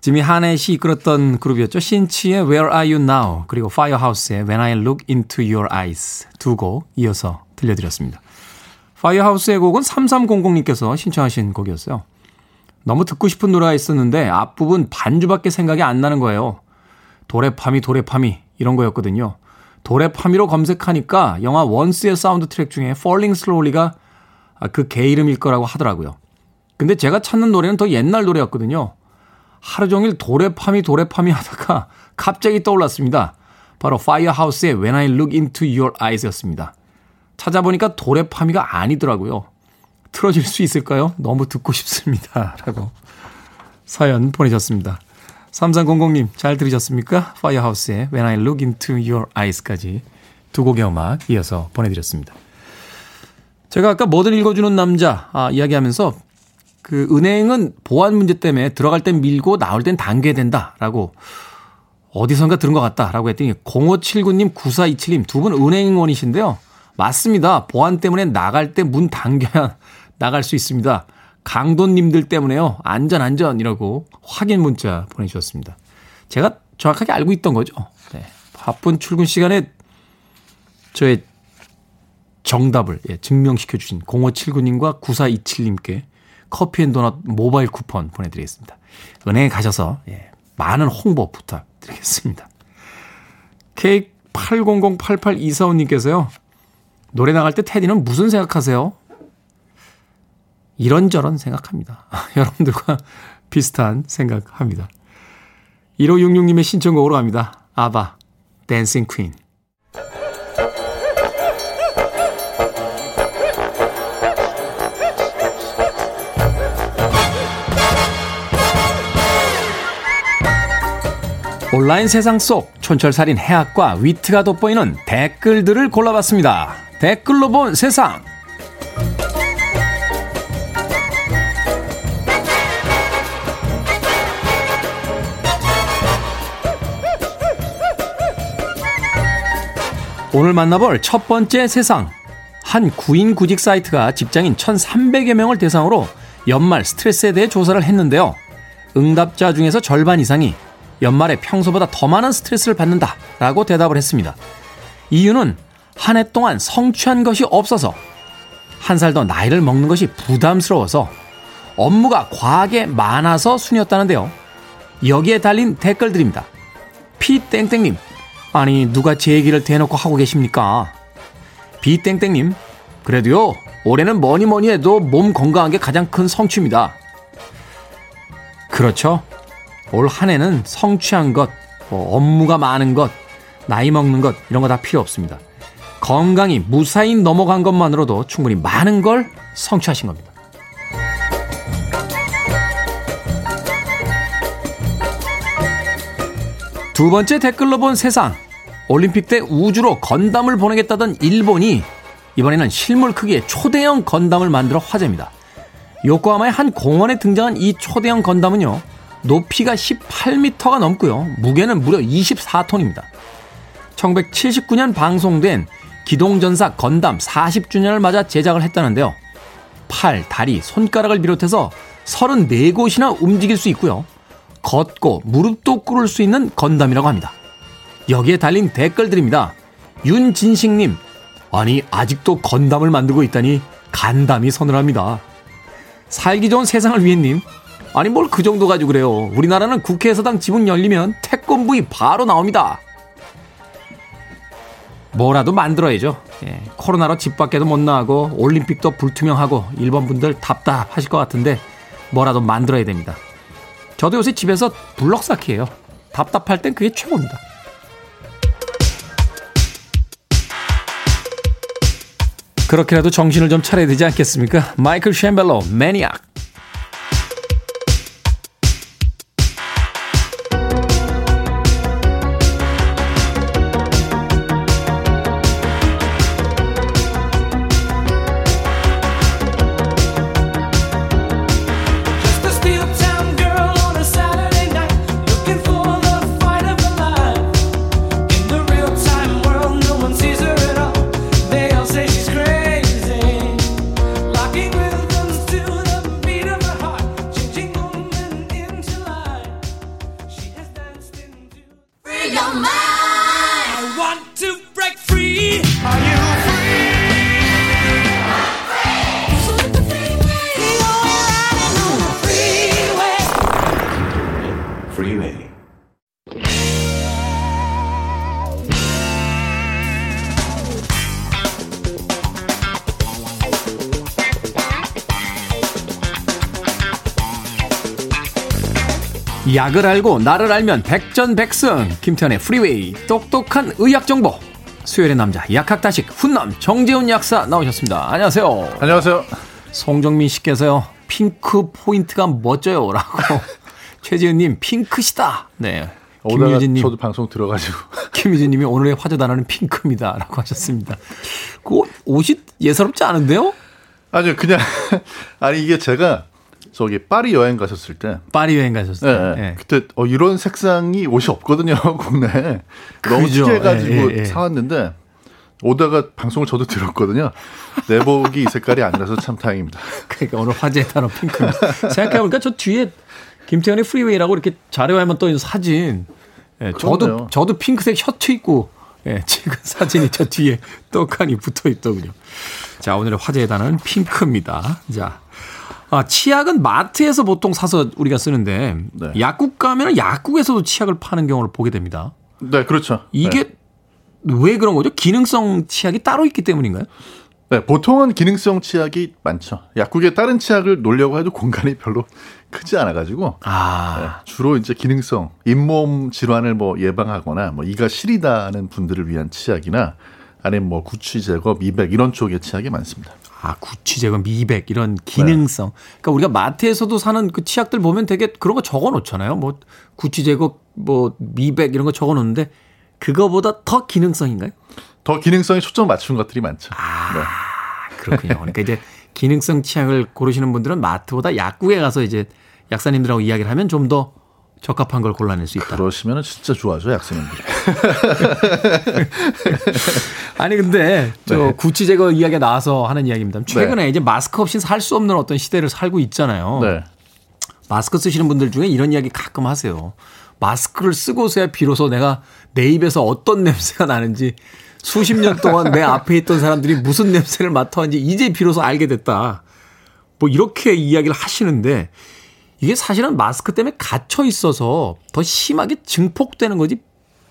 지미 하넨이 이끌었던 그룹이었죠. 신치의 Where Are You Now 그리고 Firehouse의 When I Look Into Your Eyes 두 곡 이어서 들려드렸습니다. Firehouse의 곡은 3300님께서 신청하신 곡이었어요. 너무 듣고 싶은 노래가 있었는데 앞부분 반주밖에 생각이 안 나는 거예요. 도레파미 도레파미 이런 거였거든요. 도레파미로 검색하니까 영화 원스의 사운드 트랙 중에 Falling Slowly가 그 개 이름일 거라고 하더라고요. 근데 제가 찾는 노래는 더 옛날 노래였거든요. 하루 종일 도레파미 도레파미 하다가 [laughs] 갑자기 떠올랐습니다. 바로 Firehouse의 When I Look Into Your Eyes였습니다. 찾아보니까 도레파미가 아니더라고요. 틀어질 수 있을까요? 너무 듣고 싶습니다. 라고 사연 보내셨습니다. 3300님 잘 들으셨습니까? Firehouse의 When I Look Into Your Eyes까지 두 곡의 음악 이어서 보내드렸습니다. 제가 아까 뭐든 읽어주는 남자 아, 이야기하면서 그 은행은 보안 문제 때문에 들어갈 땐 밀고 나올 땐 당겨야 된다라고 어디선가 들은 것 같다라고 했더니 0579님 9427님 두 분 은행원이신데요. 맞습니다. 보안 때문에 나갈 때 문 당겨야 [laughs] 나갈 수 있습니다. 강도님들 때문에요. 안전 안전이라고 확인 문자 보내주셨습니다. 제가 정확하게 알고 있던 거죠. 네. 바쁜 출근 시간에 저의 정답을 예, 증명시켜 주신 0579님과 9427님께 커피앤도넛 모바일 쿠폰 보내드리겠습니다. 은행에 가셔서 예, 많은 홍보 부탁드리겠습니다. K80088245님께서요. 노래 나갈 때 테디는 무슨 생각하세요? 이런저런 생각합니다. [laughs] 여러분들과 비슷한 생각합니다. 1566님의 신청곡으로 갑니다. 아바, 댄싱 퀸. 온라인 세상 속 촌철살인 해학과 위트가 돋보이는 댓글들을 골라봤습니다. 댓글로 본 세상. 오늘 만나볼 첫 번째 세상. 한 구인 구직 사이트가 직장인 1,300여 명을 대상으로 연말 스트레스에 대해 조사를 했는데요. 응답자 중에서 절반 이상이 연말에 평소보다 더 많은 스트레스를 받는다 라고 대답을 했습니다. 이유는 한 해 동안 성취한 것이 없어서 한 살 더 나이를 먹는 것이 부담스러워서 업무가 과하게 많아서 순이었다는데요. 여기에 달린 댓글들입니다. 피땡땡님, 아니 누가 제 얘기를 대놓고 하고 계십니까? 비땡땡님, 그래도요 올해는 뭐니 뭐니 해도 몸 건강한 게 가장 큰 성취입니다. 그렇죠. 올 한 해는 성취한 것, 뭐 업무가 많은 것, 나이 먹는 것 이런 거 다 필요 없습니다. 건강이 무사히 넘어간 것만으로도 충분히 많은 걸 성취하신 겁니다. 두 번째 댓글로 본 세상. 올림픽 때 우주로 건담을 보내겠다던 일본이 이번에는 실물 크기의 초대형 건담을 만들어 화제입니다. 요코하마의 한 공원에 등장한 이 초대형 건담은요, 높이가 18m가 넘고요, 무게는 무려 24톤입니다. 1979년 방송된 기동전사 건담 40주년을 맞아 제작을 했다는데요. 팔, 다리, 손가락을 비롯해서 34곳이나 움직일 수 있고요. 걷고 무릎도 꿇을 수 있는 건담이라고 합니다. 여기에 달린 댓글들입니다. 윤진식님, 아니, 아직도 건담을 만들고 있다니 간담이 서늘합니다. 살기 좋은 세상을 위해님, 아니, 뭘 그 정도 가지고 그래요. 우리나라는 국회에서당 지문 열리면 태권부이 바로 나옵니다. 뭐라도 만들어야죠. 예, 코로나로 집 밖에도 못 나가고 올림픽도 불투명하고 일본 분들 답답하실 것 같은데 뭐라도 만들어야 됩니다. 저도 요새 집에서 블럭 쌓기예요. 답답할 땐 그게 최고입니다. 그렇게라도 정신을 좀 차려야 되지 않겠습니까? 마이클 쉔벨로 매니악 약을 알고 나를 알면 백전백승 김태현의 프리웨이 똑똑한 의학 정보 수요일의 남자 약학다식 훈남 정재훈 약사 나오셨습니다. 안녕하세요. 안녕하세요. 송정민 씨께서요 핑크 포인트가 멋져요 라고 [laughs] 최지은님 핑크시다. 네. 김유진님 저도 방송 들어가지고 [laughs] 김유진님이 오늘의 화제 단어는 핑크입니다라고 하셨습니다. 그 옷이 예사롭지 않은데요? 아니요 그냥 [laughs] 아니 이게 제가 저기 파리 여행 갔었을 때 파리 여행 갔었을 때 네, 네. 그때 어, 이런 색상이 옷이 없거든요 [laughs] 국내에 너무. 특이해가지고 예, 예, 예. 사왔는데 오다가 방송을 저도 들었거든요 내복이 이 색깔이 아니라서 참 다행입니다 [laughs] 그러니까 오늘 화제의 단어 핑크입니다. 생각해보니까 저 뒤에 김태현의 프리웨이라고 이렇게 자료화면 떠 있는 사진. 예, 저도 그렇네요. 저도 핑크색 셔츠 입고 예, 찍은 사진이 저 뒤에 [laughs] 떡하니 붙어 있더군요. 자 오늘의 화제의 단어는 핑크입니다. 자. 아, 치약은 마트에서 보통 사서 우리가 쓰는데 네. 약국 가면 약국에서도 치약을 파는 경우를 보게 됩니다. 네 그렇죠 이게 왜 그런 거죠? 기능성 치약이 따로 있기 때문인가요? 네, 보통은 기능성 치약이 많죠 약국에 다른 치약을 놓으려고 해도 공간이 별로 크지 않아가지고 아. 네, 주로 이제 기능성 잇몸 질환을 뭐 예방하거나 뭐 이가 시리다는 분들을 위한 치약이나 아니면 뭐 구취 제거, 미백 이런 쪽의 치약이 많습니다. 아, 구취 제거, 미백 이런 기능성. 그러니까 우리가 마트에서도 사는 그 치약들 보면 되게 그런 거 적어 놓잖아요. 뭐 구취 제거, 뭐 미백 이런 거 적어 놓는데 그거보다 더 기능성인가요? 더 기능성에 초점 맞춘 것들이 많죠. 네. 그렇군요. [laughs] 그러니까 이제 기능성 치약을 고르시는 분들은 마트보다 약국에 가서 이제 약사님들하고 이야기를 하면 좀 더 적합한 걸 골라낼 수 있다. 그러시면 진짜 좋아죠 약사님들이. [laughs] 아니 근데 저 네. 구취 제거 이야기가 나와서 하는 이야기입니다. 최근에 네. 이제 마스크 없이 살 수 없는 어떤 시대를 살고 있잖아요. 네. 마스크 쓰시는 분들 중에 이런 이야기 가끔 하세요. 마스크를 쓰고서야 비로소 내가 내 입에서 어떤 [laughs] 냄새가 나는지 수십 년 동안 내 앞에 있던 사람들이 무슨 냄새를 맡아왔는지 이제 비로소 알게 됐다. 뭐 이렇게 이야기를 하시는데 이게 사실은 마스크 때문에 갇혀 있어서 더 심하게 증폭되는 거지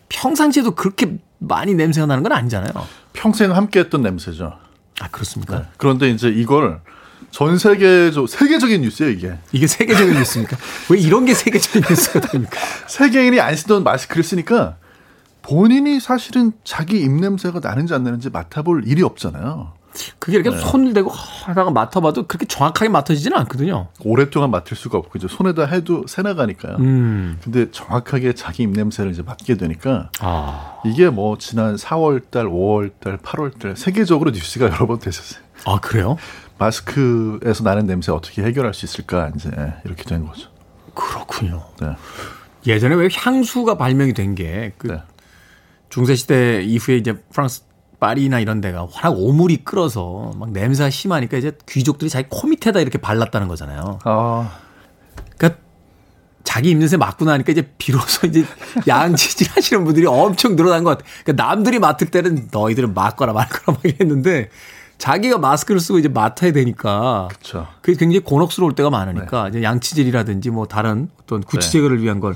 평상시에도 그렇게 많이 냄새가 나는 건 아니잖아요. 평생 함께 했던 냄새죠. 아 그렇습니까? 네. 그런데 이제 이걸 전 세계적 세계적인 뉴스예요 이게. 이게 세계적인 뉴스입니까? 왜 이런 게 세계적인 뉴스가 됩니까? 세계인이 안 쓰던 마스크를 쓰니까 본인이 사실은 자기 입 냄새가 나는지 안 나는지 맡아볼 일이 없잖아요. 그게 이렇게 네. 손을 대고 하다가 맡아봐도 그렇게 정확하게 맡아지지는 않거든요. 오랫동안 맡을 수가 없고 이제 손에다 해도 새 나가니까요. 음. 근데 정확하게 자기 입 냄새를 이제 맡게 되니까 아. 이게 뭐 지난 4월 달, 5월 달, 8월 달 세계적으로 뉴스가 [laughs] 여러 번 됐었어요. 아, 그래요? 마스크에서 나는 냄새 어떻게 해결할 수 있을까 이제 이렇게 된 거죠. 그렇군요. 네. 예전에 왜 향수가 발명이 된 게그 네. 중세 시대 이후에 이제 프랑스 파리나 이런 데가 워낙 오물이 끓어서 막 냄새가 심하니까 이제 귀족들이 자기 코 밑에다 이렇게 발랐다는 거잖아요. 아, 그러니까 자기 입냄새 맡고 나니까 이제 비로소 이제 [laughs] 양치질 하시는 분들이 엄청 늘어난 것 같아요. 그러니까 남들이 맡을 때는 너희들은 맡거나 말거나 막 했는데 자기가 마스크를 쓰고 이제 맡아야 되니까 그렇죠. 그게 굉장히 곤혹스러울 때가 많으니까 이제 양치질이라든지 뭐 다른 어떤 구취 제거를 위한 걸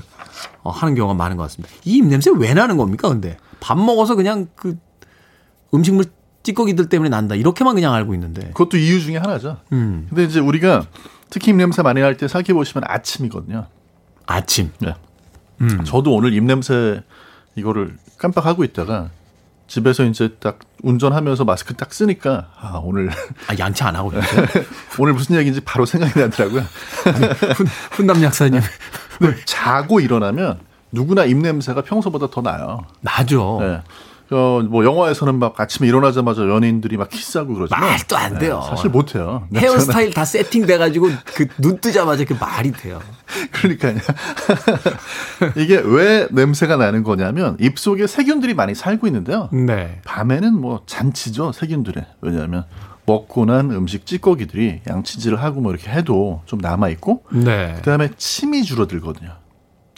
어, 하는 경우가 많은 것 같습니다. 이 입냄새 왜 나는 겁니까? 근데 밥 먹어서 그냥 그 음식물 찌꺼기들 때문에 난다 이렇게만 그냥 알고 있는데. 그것도 이유 중에 하나죠. 음. 근데 이제 우리가 특히 입냄새 많이 날 때 생각해 보시면 아침이거든요. 아침. 네. 음. 저도 오늘 입냄새 이거를 깜빡하고 있다가 집에서 이제 딱 운전하면서 마스크 딱 쓰니까 아 오늘 [laughs] 아 양치 안 하고 [laughs] 계세요? 오늘 무슨 얘기인지 바로 생각이 나더라고요. 훈, 훈남 약사님. 자고 일어나면 누구나 입 냄새가 평소보다 더 나요. 나죠. 네. 어, 뭐 영화에서는 막 아침에 일어나자마자 연예인들이 막 키스하고 그러지만 말도 안 돼요. 네, 사실 못 해요. 헤어스타일 다 세팅돼 가지고 그 눈 뜨자마자 그 말이 돼요. [laughs] 그러니까요. [laughs] 이게 왜 냄새가 나는 거냐면 입속에 세균들이 많이 살고 있는데요. 네. 밤에는 뭐 잔치죠 세균들의 왜냐하면 먹고 난 음식 찌꺼기들이 양치질을 하고 뭐 이렇게 해도 좀 남아 있고 네. 그다음에 침이 줄어들거든요.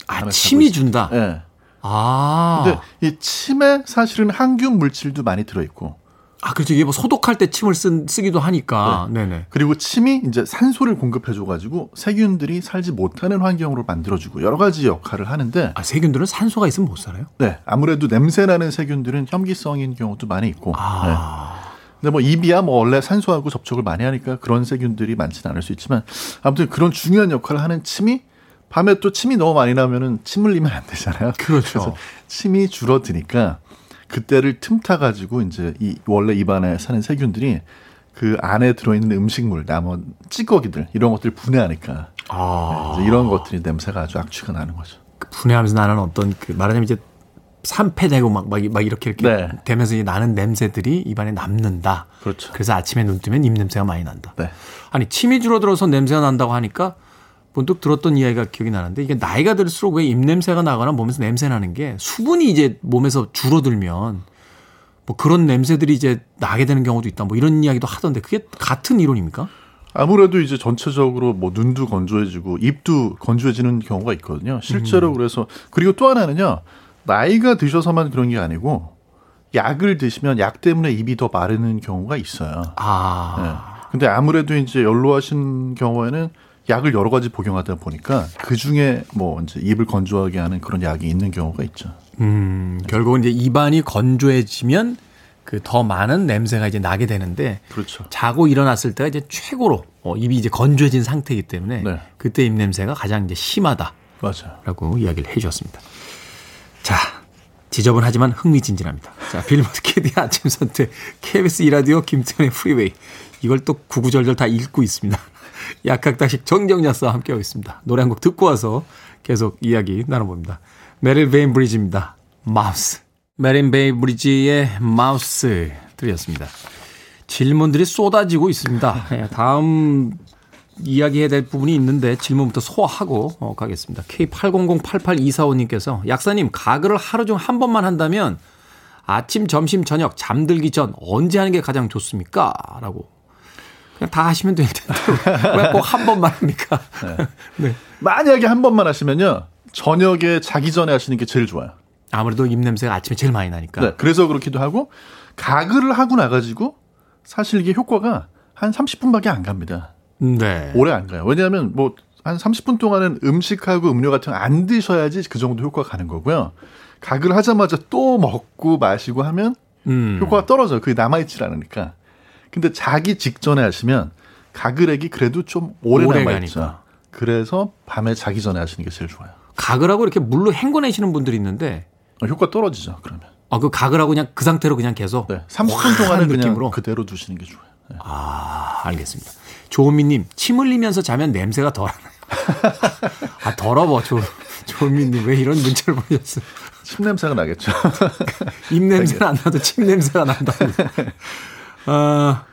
아, 침이. 준다. 네. 아. 근데 이 침에 사실은 항균 물질도 많이 들어 있고 아, 그렇죠. 이게 뭐 소독할 때 침을 쓴, 쓰기도 하니까. 네. 네 그리고 침이 이제 산소를 공급해줘가지고 세균들이 살지 못하는 환경으로 만들어주고 여러 가지 역할을 하는데 아, 세균들은 산소가 있으면 못 살아요? 네 아무래도 냄새 나는 세균들은 혐기성인 경우도 많이 있고 아. 네. 근데 뭐 입이야 뭐 원래 산소하고 접촉을 많이 하니까 그런 세균들이 많지는 않을 수 있지만 아무튼 그런 중요한 역할을 하는 침이 밤에 또 침이 너무 많이 나면은 침 흘리면 안 되잖아요. [laughs] 그렇죠. 침이 줄어드니까 그때를 틈타 가지고 이제 이 원래 입안에 사는 세균들이 그 안에 들어있는 음식물, 남은 찌꺼기들 이런 것들 을 분해하니까 아. 네, 이런 것들이 냄새가 아주 악취가 나는 거죠. 그 분해하면서 나는 어떤 그 말하자면 이제 산패되고 막, 막, 막 이렇게 이렇게 네. 되면서 이제 나는 냄새들이 입안에 남는다. 그렇죠. 그래서 아침에 눈 뜨면 입 냄새가 많이 난다. 네. 아니 침이 줄어들어서 냄새가 난다고 하니까 문득 들었던 이야기가 기억이 나는데 이게 나이가 들수록 왜 입 냄새가 나거나 몸에서 냄새 나는 게 수분이 이제 몸에서 줄어들면 뭐 그런 냄새들이 이제 나게 되는 경우도 있다. 뭐 이런 이야기도 하던데 그게 같은 이론입니까? 아무래도 이제 전체적으로 뭐 눈도 건조해지고 입도 건조해지는 경우가 있거든요. 실제로 음. 그래서 그리고 또 하나는요. 나이가 드셔서만 그런 게 아니고 약을 드시면 약 때문에 입이 더 마르는 경우가 있어요. 아. 네. 근데 아무래도 이제 연로하신 경우에는 약을 여러 가지 복용하다 보니까 그 중에 뭐 이제 입을 건조하게 하는 그런 약이 있는 경우가 있죠. 음, 결국은 이제 입안이 건조해지면 그 더 많은 냄새가 이제 나게 되는데 그렇죠. 자고 일어났을 때가 이제 최고로 어, 입이 이제 건조해진 상태이기 때문에 네. 그때 입 냄새가 가장 이제 심하다라고 맞아요. 이야기를 해 주셨습니다. 자, 지저분하지만 흥미진진합니다. 자, 빌보드 캐디 아침 선택 KBS 1라디오 김태현의 프리웨이 이걸 또 구구절절 다 읽고 있습니다. 약학다식 정 정약사와 함께하고 있습니다. 노래 한 곡 듣고 와서 계속 이야기 나눠봅니다. 메릴 베인 브리지입니다. Mouth. 메릴 베인 브리지의 Mouth 들렸습니다. 질문들이 쏟아지고 있습니다. 예, 다음 이야기해야 될 부분이 있는데 질문부터 소화하고 어, 가겠습니다. K80088245님께서 약사님 가글을 하루 중 한 번만 한다면 아침, 점심, 저녁 잠들기 전 언제 하는 게 가장 좋습니까? 라고 그냥 다 하시면 될 텐데 [laughs] 왜 꼭 한 번만 합니까? 네. 만약에 한 번만 하시면요. 저녁에 자기 전에 하시는 게 제일 좋아요. 아무래도 입 냄새가 아침에 제일 많이 나니까. 네, 그래서 그렇기도 하고 가글을 하고 나가지고 사실 이게 효과가 한 30분밖에 안 갑니다. 네. 오래 안 가요. 왜냐하면 뭐 한 30분 동안은 음식하고 음료 같은 거 안 드셔야지 그 정도 효과가 가는 거고요. 가글 하자마자 또 먹고 마시고 하면 음. 효과가 떨어져요. 그게 남아있질 않으니까. 근데 자기 직전에 하시면 가글액이 그래도 좀 오래, 오래 남아있죠. 가니까. 그래서 밤에 자기 전에 하시는 게 제일 좋아요. 가글하고 이렇게 물로 헹궈내시는 분들이 있는데 어, 효과 떨어지죠. 그러면. 아, 그 가글 하고 그냥 그 상태로 그냥 계속 네. 30분 환한 동안은 그냥 느낌으로? 그대로 두시는 게 좋아요. 네. 아, 알겠습니다. 조은미님, 침 흘리면서 자면 냄새가 덜하나요? [laughs] 아, 더러워, 조, 조은미님. 왜 이런 문자를 보내셨어요? 침 냄새가 나겠죠. 입 냄새는 [laughs] 안 나도 침 냄새가 난다고. [laughs] 아,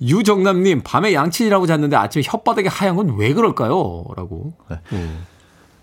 유정남님, 밤에 양치질하고 잤는데 아침에 혓바닥이 하얀 건 왜 그럴까요? 라고. 네.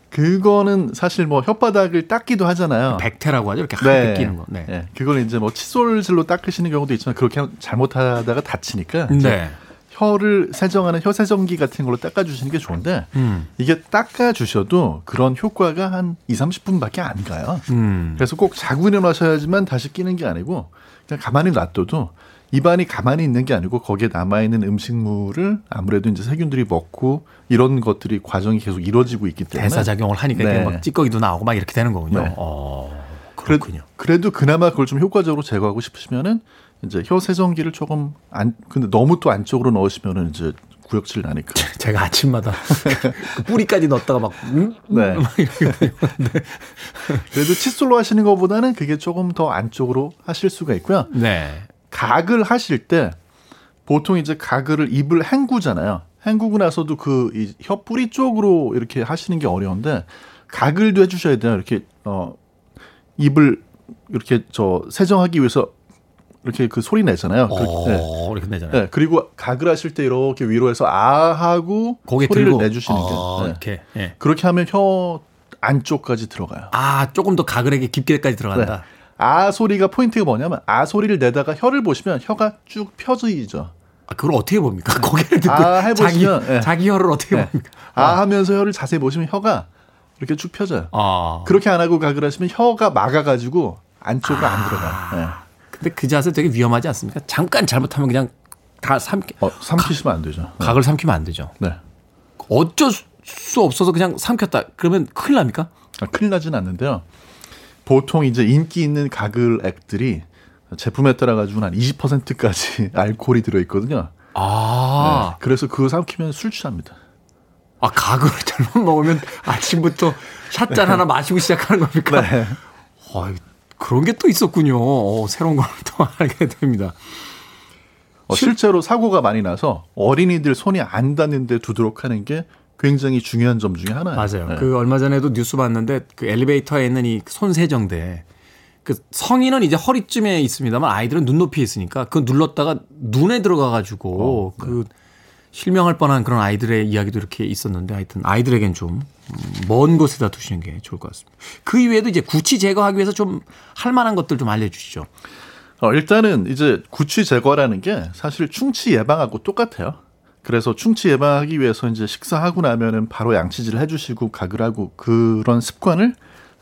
그거는 사실 뭐 혓바닥을 닦기도 하잖아요. 백태라고 하죠. 이렇게 하얗게 끼는 거. 네. 네. 그걸 이제 뭐 칫솔질로 닦으시는 경우도 있지만 그렇게 잘못하다가 다치니까 네. 혀를 세정하는 혀 세정기 같은 걸로 닦아주시는 게 좋은데 음. 이게 닦아주셔도 그런 효과가 한 2, 30분밖에 안 가요. 음. 그래서 꼭 자고 일어나셔야지만 다시 끼는 게 아니고 그냥 가만히 놔둬도 입안이 가만히 있는 게 아니고 거기에 남아있는 음식물을 아무래도 이제 세균들이 먹고 이런 것들이 과정이 계속 이루어지고 있기 때문에 대사작용을 하니까 네. 막 찌꺼기도 나오고 막 이렇게 되는 거군요. 네. 어, 그래, 그렇군요. 그래 도 그나마 그걸 좀 효과적으로 제거하고 싶으시면은 이제 혀 세정기를 조금 안 근데 너무 또 안쪽으로 넣으시면은 이제 구역질 나니까. [laughs] 제가 아침마다 그 뿌리까지 넣었다가 막, 음? 네. 막 이렇게 돼요. 그래도 칫솔로 하시는 것보다는 그게 조금 더 안쪽으로 하실 수가 있고요. 네. 각을 하실 때 보통 이제 가글을 입을 헹구잖아요. 헹구고 나서도 그 혀 뿌리 쪽으로 이렇게 하시는 게 어려운데 가글도 해주셔야 돼요. 이렇게 어 입을 이렇게 저 세정하기 위해서 이렇게 그 소리 내잖아요. 그, 어, 이렇게 내잖아요. 네, 그리고 가글 하실 때 이렇게 위로 해서 아 하고 고개 소리를 들고 내주시는 게 어, 네. 이렇게. 예. 그렇게 하면 혀 안쪽까지 들어가요. 아, 조금 더 가글에게 깊게까지 들어간다. 네. 아 소리가 포인트가 뭐냐면 아 소리를 내다가 혀를 보시면 혀가 쭉 펴지죠. 아, 그걸 어떻게 봅니까? [laughs] 고개를 듣고 아, 자기, 해보시면, 예. 자기 혀를 어떻게 네. 봅니까? 아 하면서 혀를 자세히 보시면 혀가 이렇게 쭉 펴져요. 아. 그렇게 안 하고 가글 하시면 혀가 막아가지고 안쪽으로 안 들어가요. 네. 근데 그 자세 되게 위험하지 않습니까? 잠깐 잘못하면 그냥 다 삼키, 어, 삼키시면 안 되죠. 네. 각을 삼키면 안 되죠. 네. 어쩔 수 없어서 그냥 삼켰다. 그러면 큰일 납니까? 아, 큰일 나진 않는데요. 보통 이제 인기 있는 가글 액들이 제품에 따라 가지고는 한 20%까지 [laughs] 알코올이 들어 있거든요. 아. 네. 그래서 그거 삼키면 술 취합니다. 아, 가글을 [laughs] 잘못 먹으면 아침부터 샷잔 하나 마시고 시작하는 겁니까? 네. 어, 그런 게 또 있었군요. 어, 새로운 걸 또 [laughs] 알게 됩니다. 어, 실제로 사고가 많이 나서 어린이들 손이 안 닿는데 두도록 하는 게 굉장히 중요한 점 중에 하나예요. 맞아요. 네. 그 얼마 전에도 뉴스 봤는데 그 엘리베이터에 있는 이 손세정대 그 성인은 이제 허리쯤에 있습니다만 아이들은 눈높이에 있으니까 그 눌렀다가 눈에 들어가 가지고 네. 그 실명할 뻔한 그런 아이들의 이야기도 이렇게 있었는데 하여튼 아이들에겐 좀 먼 곳에다 두시는 게 좋을 것 같습니다. 그 이외에도 이제 구취 제거하기 위해서 좀 할 만한 것들 좀 알려주시죠. 어, 일단은 이제 구취 제거라는 게 사실 충치 예방하고 똑같아요. 그래서 충치 예방하기 위해서 이제 식사하고 나면은 바로 양치질을 해주시고 가글 하고 그런 습관을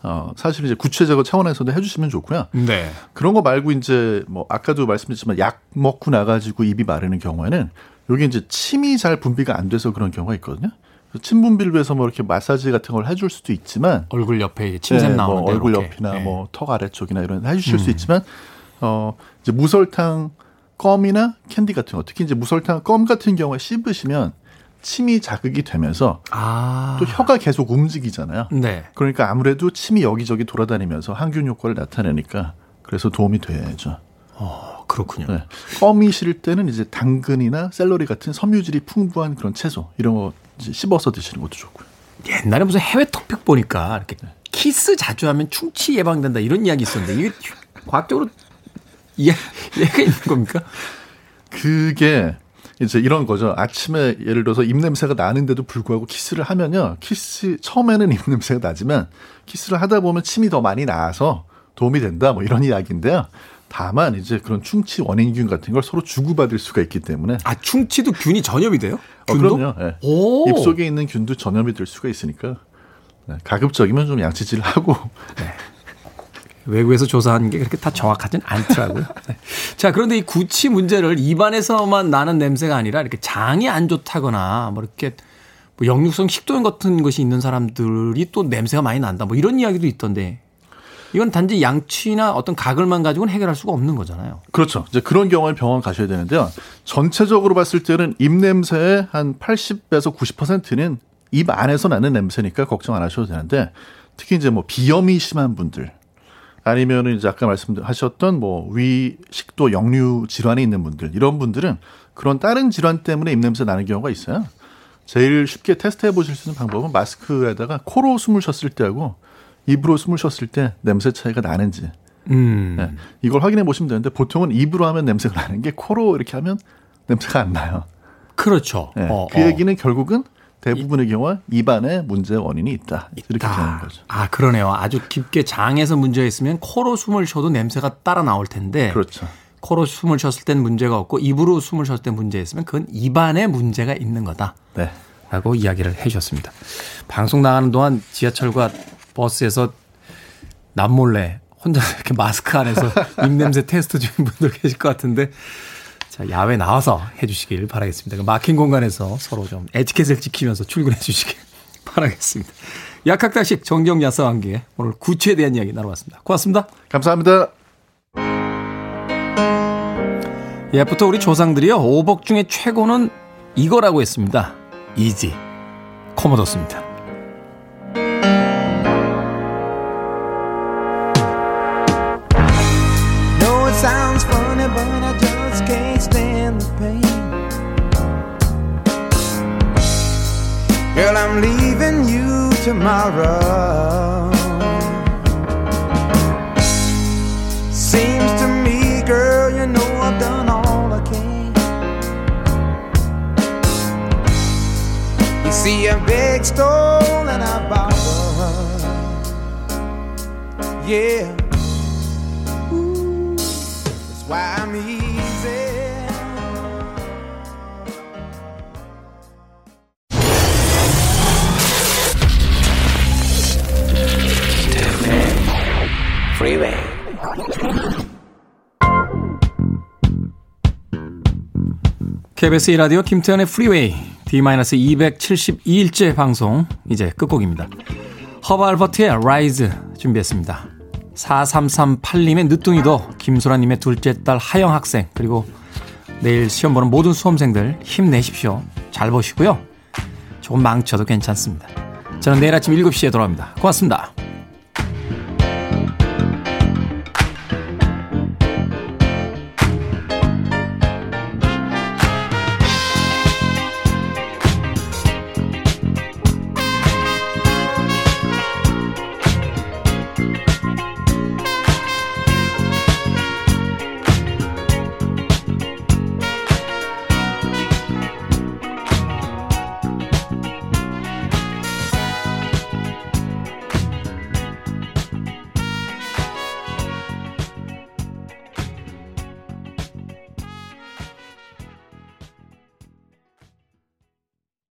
어, 사실 이제 제거 차원에서도 해주시면 좋고요. 네. 그런 거 말고 이제 뭐 아까도 말씀드렸지만 약 먹고 나가지고 입이 마르는 경우에는 여기 이제 침이 잘 분비가 안 돼서 그런 경우가 있거든요. 침 분비를 위해서 뭐 이렇게 마사지 같은 걸 해줄 수도 있지만 얼굴 옆에 침샘 네, 나오는데 뭐 얼굴 이렇게. 옆이나 네. 뭐턱 아래쪽이나 이런 데 해주실 수 음. 있지만 어 이제 무설탕 껌이나 캔디 같은 거 특히 이제 무설탕 껌 같은 경우에 씹으시면 침이 자극이 되면서 아. 또 혀가 계속 움직이잖아요. 네. 그러니까 아무래도 침이 여기저기 돌아다니면서 항균 효과를 나타내니까 그래서 도움이 돼야죠. 어, 그렇군요. 네. 껌이 싫을 때는 이제 당근이나 샐러리 같은 섬유질이 풍부한 그런 채소 이런 거 씹어서 드시는 것도 좋고요. 옛날에 무슨 해외 토픽 보니까 이렇게 네. 키스 자주 하면 충치 예방된다 이런 이야기 있었는데 이게 과학적으로 이해, 이해가 있는 겁니까? 그게 이제 이런 거죠. 아침에 예를 들어서 입냄새가 나는데도 불구하고 키스를 하면요. 키스, 처음에는 입냄새가 나지만 키스를 하다 보면 침이 더 많이 나서 도움이 된다. 뭐 이런 이야기인데요. 다만 이제 그런 충치 원인균 같은 걸 서로 주고받을 수가 있기 때문에. 아, 충치도 균이 전염이 돼요? 어, 균도? 그럼요. 예. 오. 입속에 있는 균도 전염이 될 수가 있으니까. 네, 가급적이면 좀 양치질을 하고. 외국에서 조사한 게 그렇게 다 정확하진 않더라고요. [laughs] 네. 자, 그런데 이 구취 문제를 입안에서만 나는 냄새가 아니라 이렇게 장이 안 좋다거나 뭐 이렇게 뭐 역류성 식도염 같은 것이 있는 사람들이 또 냄새가 많이 난다. 뭐 이런 이야기도 있던데 이건 단지 양치나 어떤 가글만 가지고는 해결할 수가 없는 거잖아요. 그렇죠. 이제 그런 경우에 병원 가셔야 되는데요. 전체적으로 봤을 때는 입 냄새의 한 80에서 90%는 입 안에서 나는 냄새니까 걱정 안 하셔도 되는데 특히 이제 뭐 비염이 심한 분들 아니면은 이제 아까 말씀하셨던 뭐 위, 식도, 역류 질환이 있는 분들 이런 분들은 그런 다른 질환 때문에 입냄새 나는 경우가 있어요. 제일 쉽게 테스트해 보실 수 있는 방법은 마스크에다가 코로 숨을 쉬었을 때하고 입으로 숨을 쉬었을 때 냄새 차이가 나는지 음. 네, 이걸 확인해 보시면 되는데 보통은 입으로 하면 냄새가 나는 게 코로 이렇게 하면 냄새가 안 나요. 그렇죠. 네, 어, 그 어. 얘기는 결국은 대부분의 경우와 입안에 문제의 원인이 있다. 이렇게 되는 거죠. 아, 그러네요. 아주 깊게 장에서 문제가 있으면 코로 숨을 쉬어도 냄새가 따라 나올 텐데. 그렇죠. 코로 숨을 쉬었을 땐 문제가 없고 입으로 숨을 쉬었을 때 문제가 있으면 그건 입안에 문제가 있는 거다. 네. 라고 이야기를 해 주셨습니다. 방송 나가는 동안 지하철과 버스에서 남몰래 혼자 [laughs] 이렇게 마스크 안에서 입냄새 테스트 중인 분들 계실 것 같은데 자, 야외 나와서 해 주시길 바라겠습니다. 그 막힌 공간에서 서로 좀 에티켓을 지키면서 출근해 주시길 [laughs] 바라겠습니다. 약학다식 야사와 함께 오늘 구체에 대한 이야기 나눠봤습니다. 고맙습니다. 감사합니다. 예부터 우리 조상들이요 오복 중에 최고는 이거라고 했습니다. 이지 코모도스입니다. Girl, I'm leaving you tomorrow. Seems to me, girl, you know I've done all I can. You see, I beg, stole, and I borrowed. Yeah. KBS 1라디오 김태현의 프리웨이 D-272일째 방송 이제 끝곡입니다. 허브 알버트의 Rise 준비했습니다. 4338님의 늦둥이도 김소라님의 둘째 딸 하영 학생 그리고 내일 시험 보는 모든 수험생들 힘내십시오. 잘 보시고요. 조금 망쳐도 괜찮습니다. 저는 내일 아침 7시에 돌아옵니다. 고맙습니다.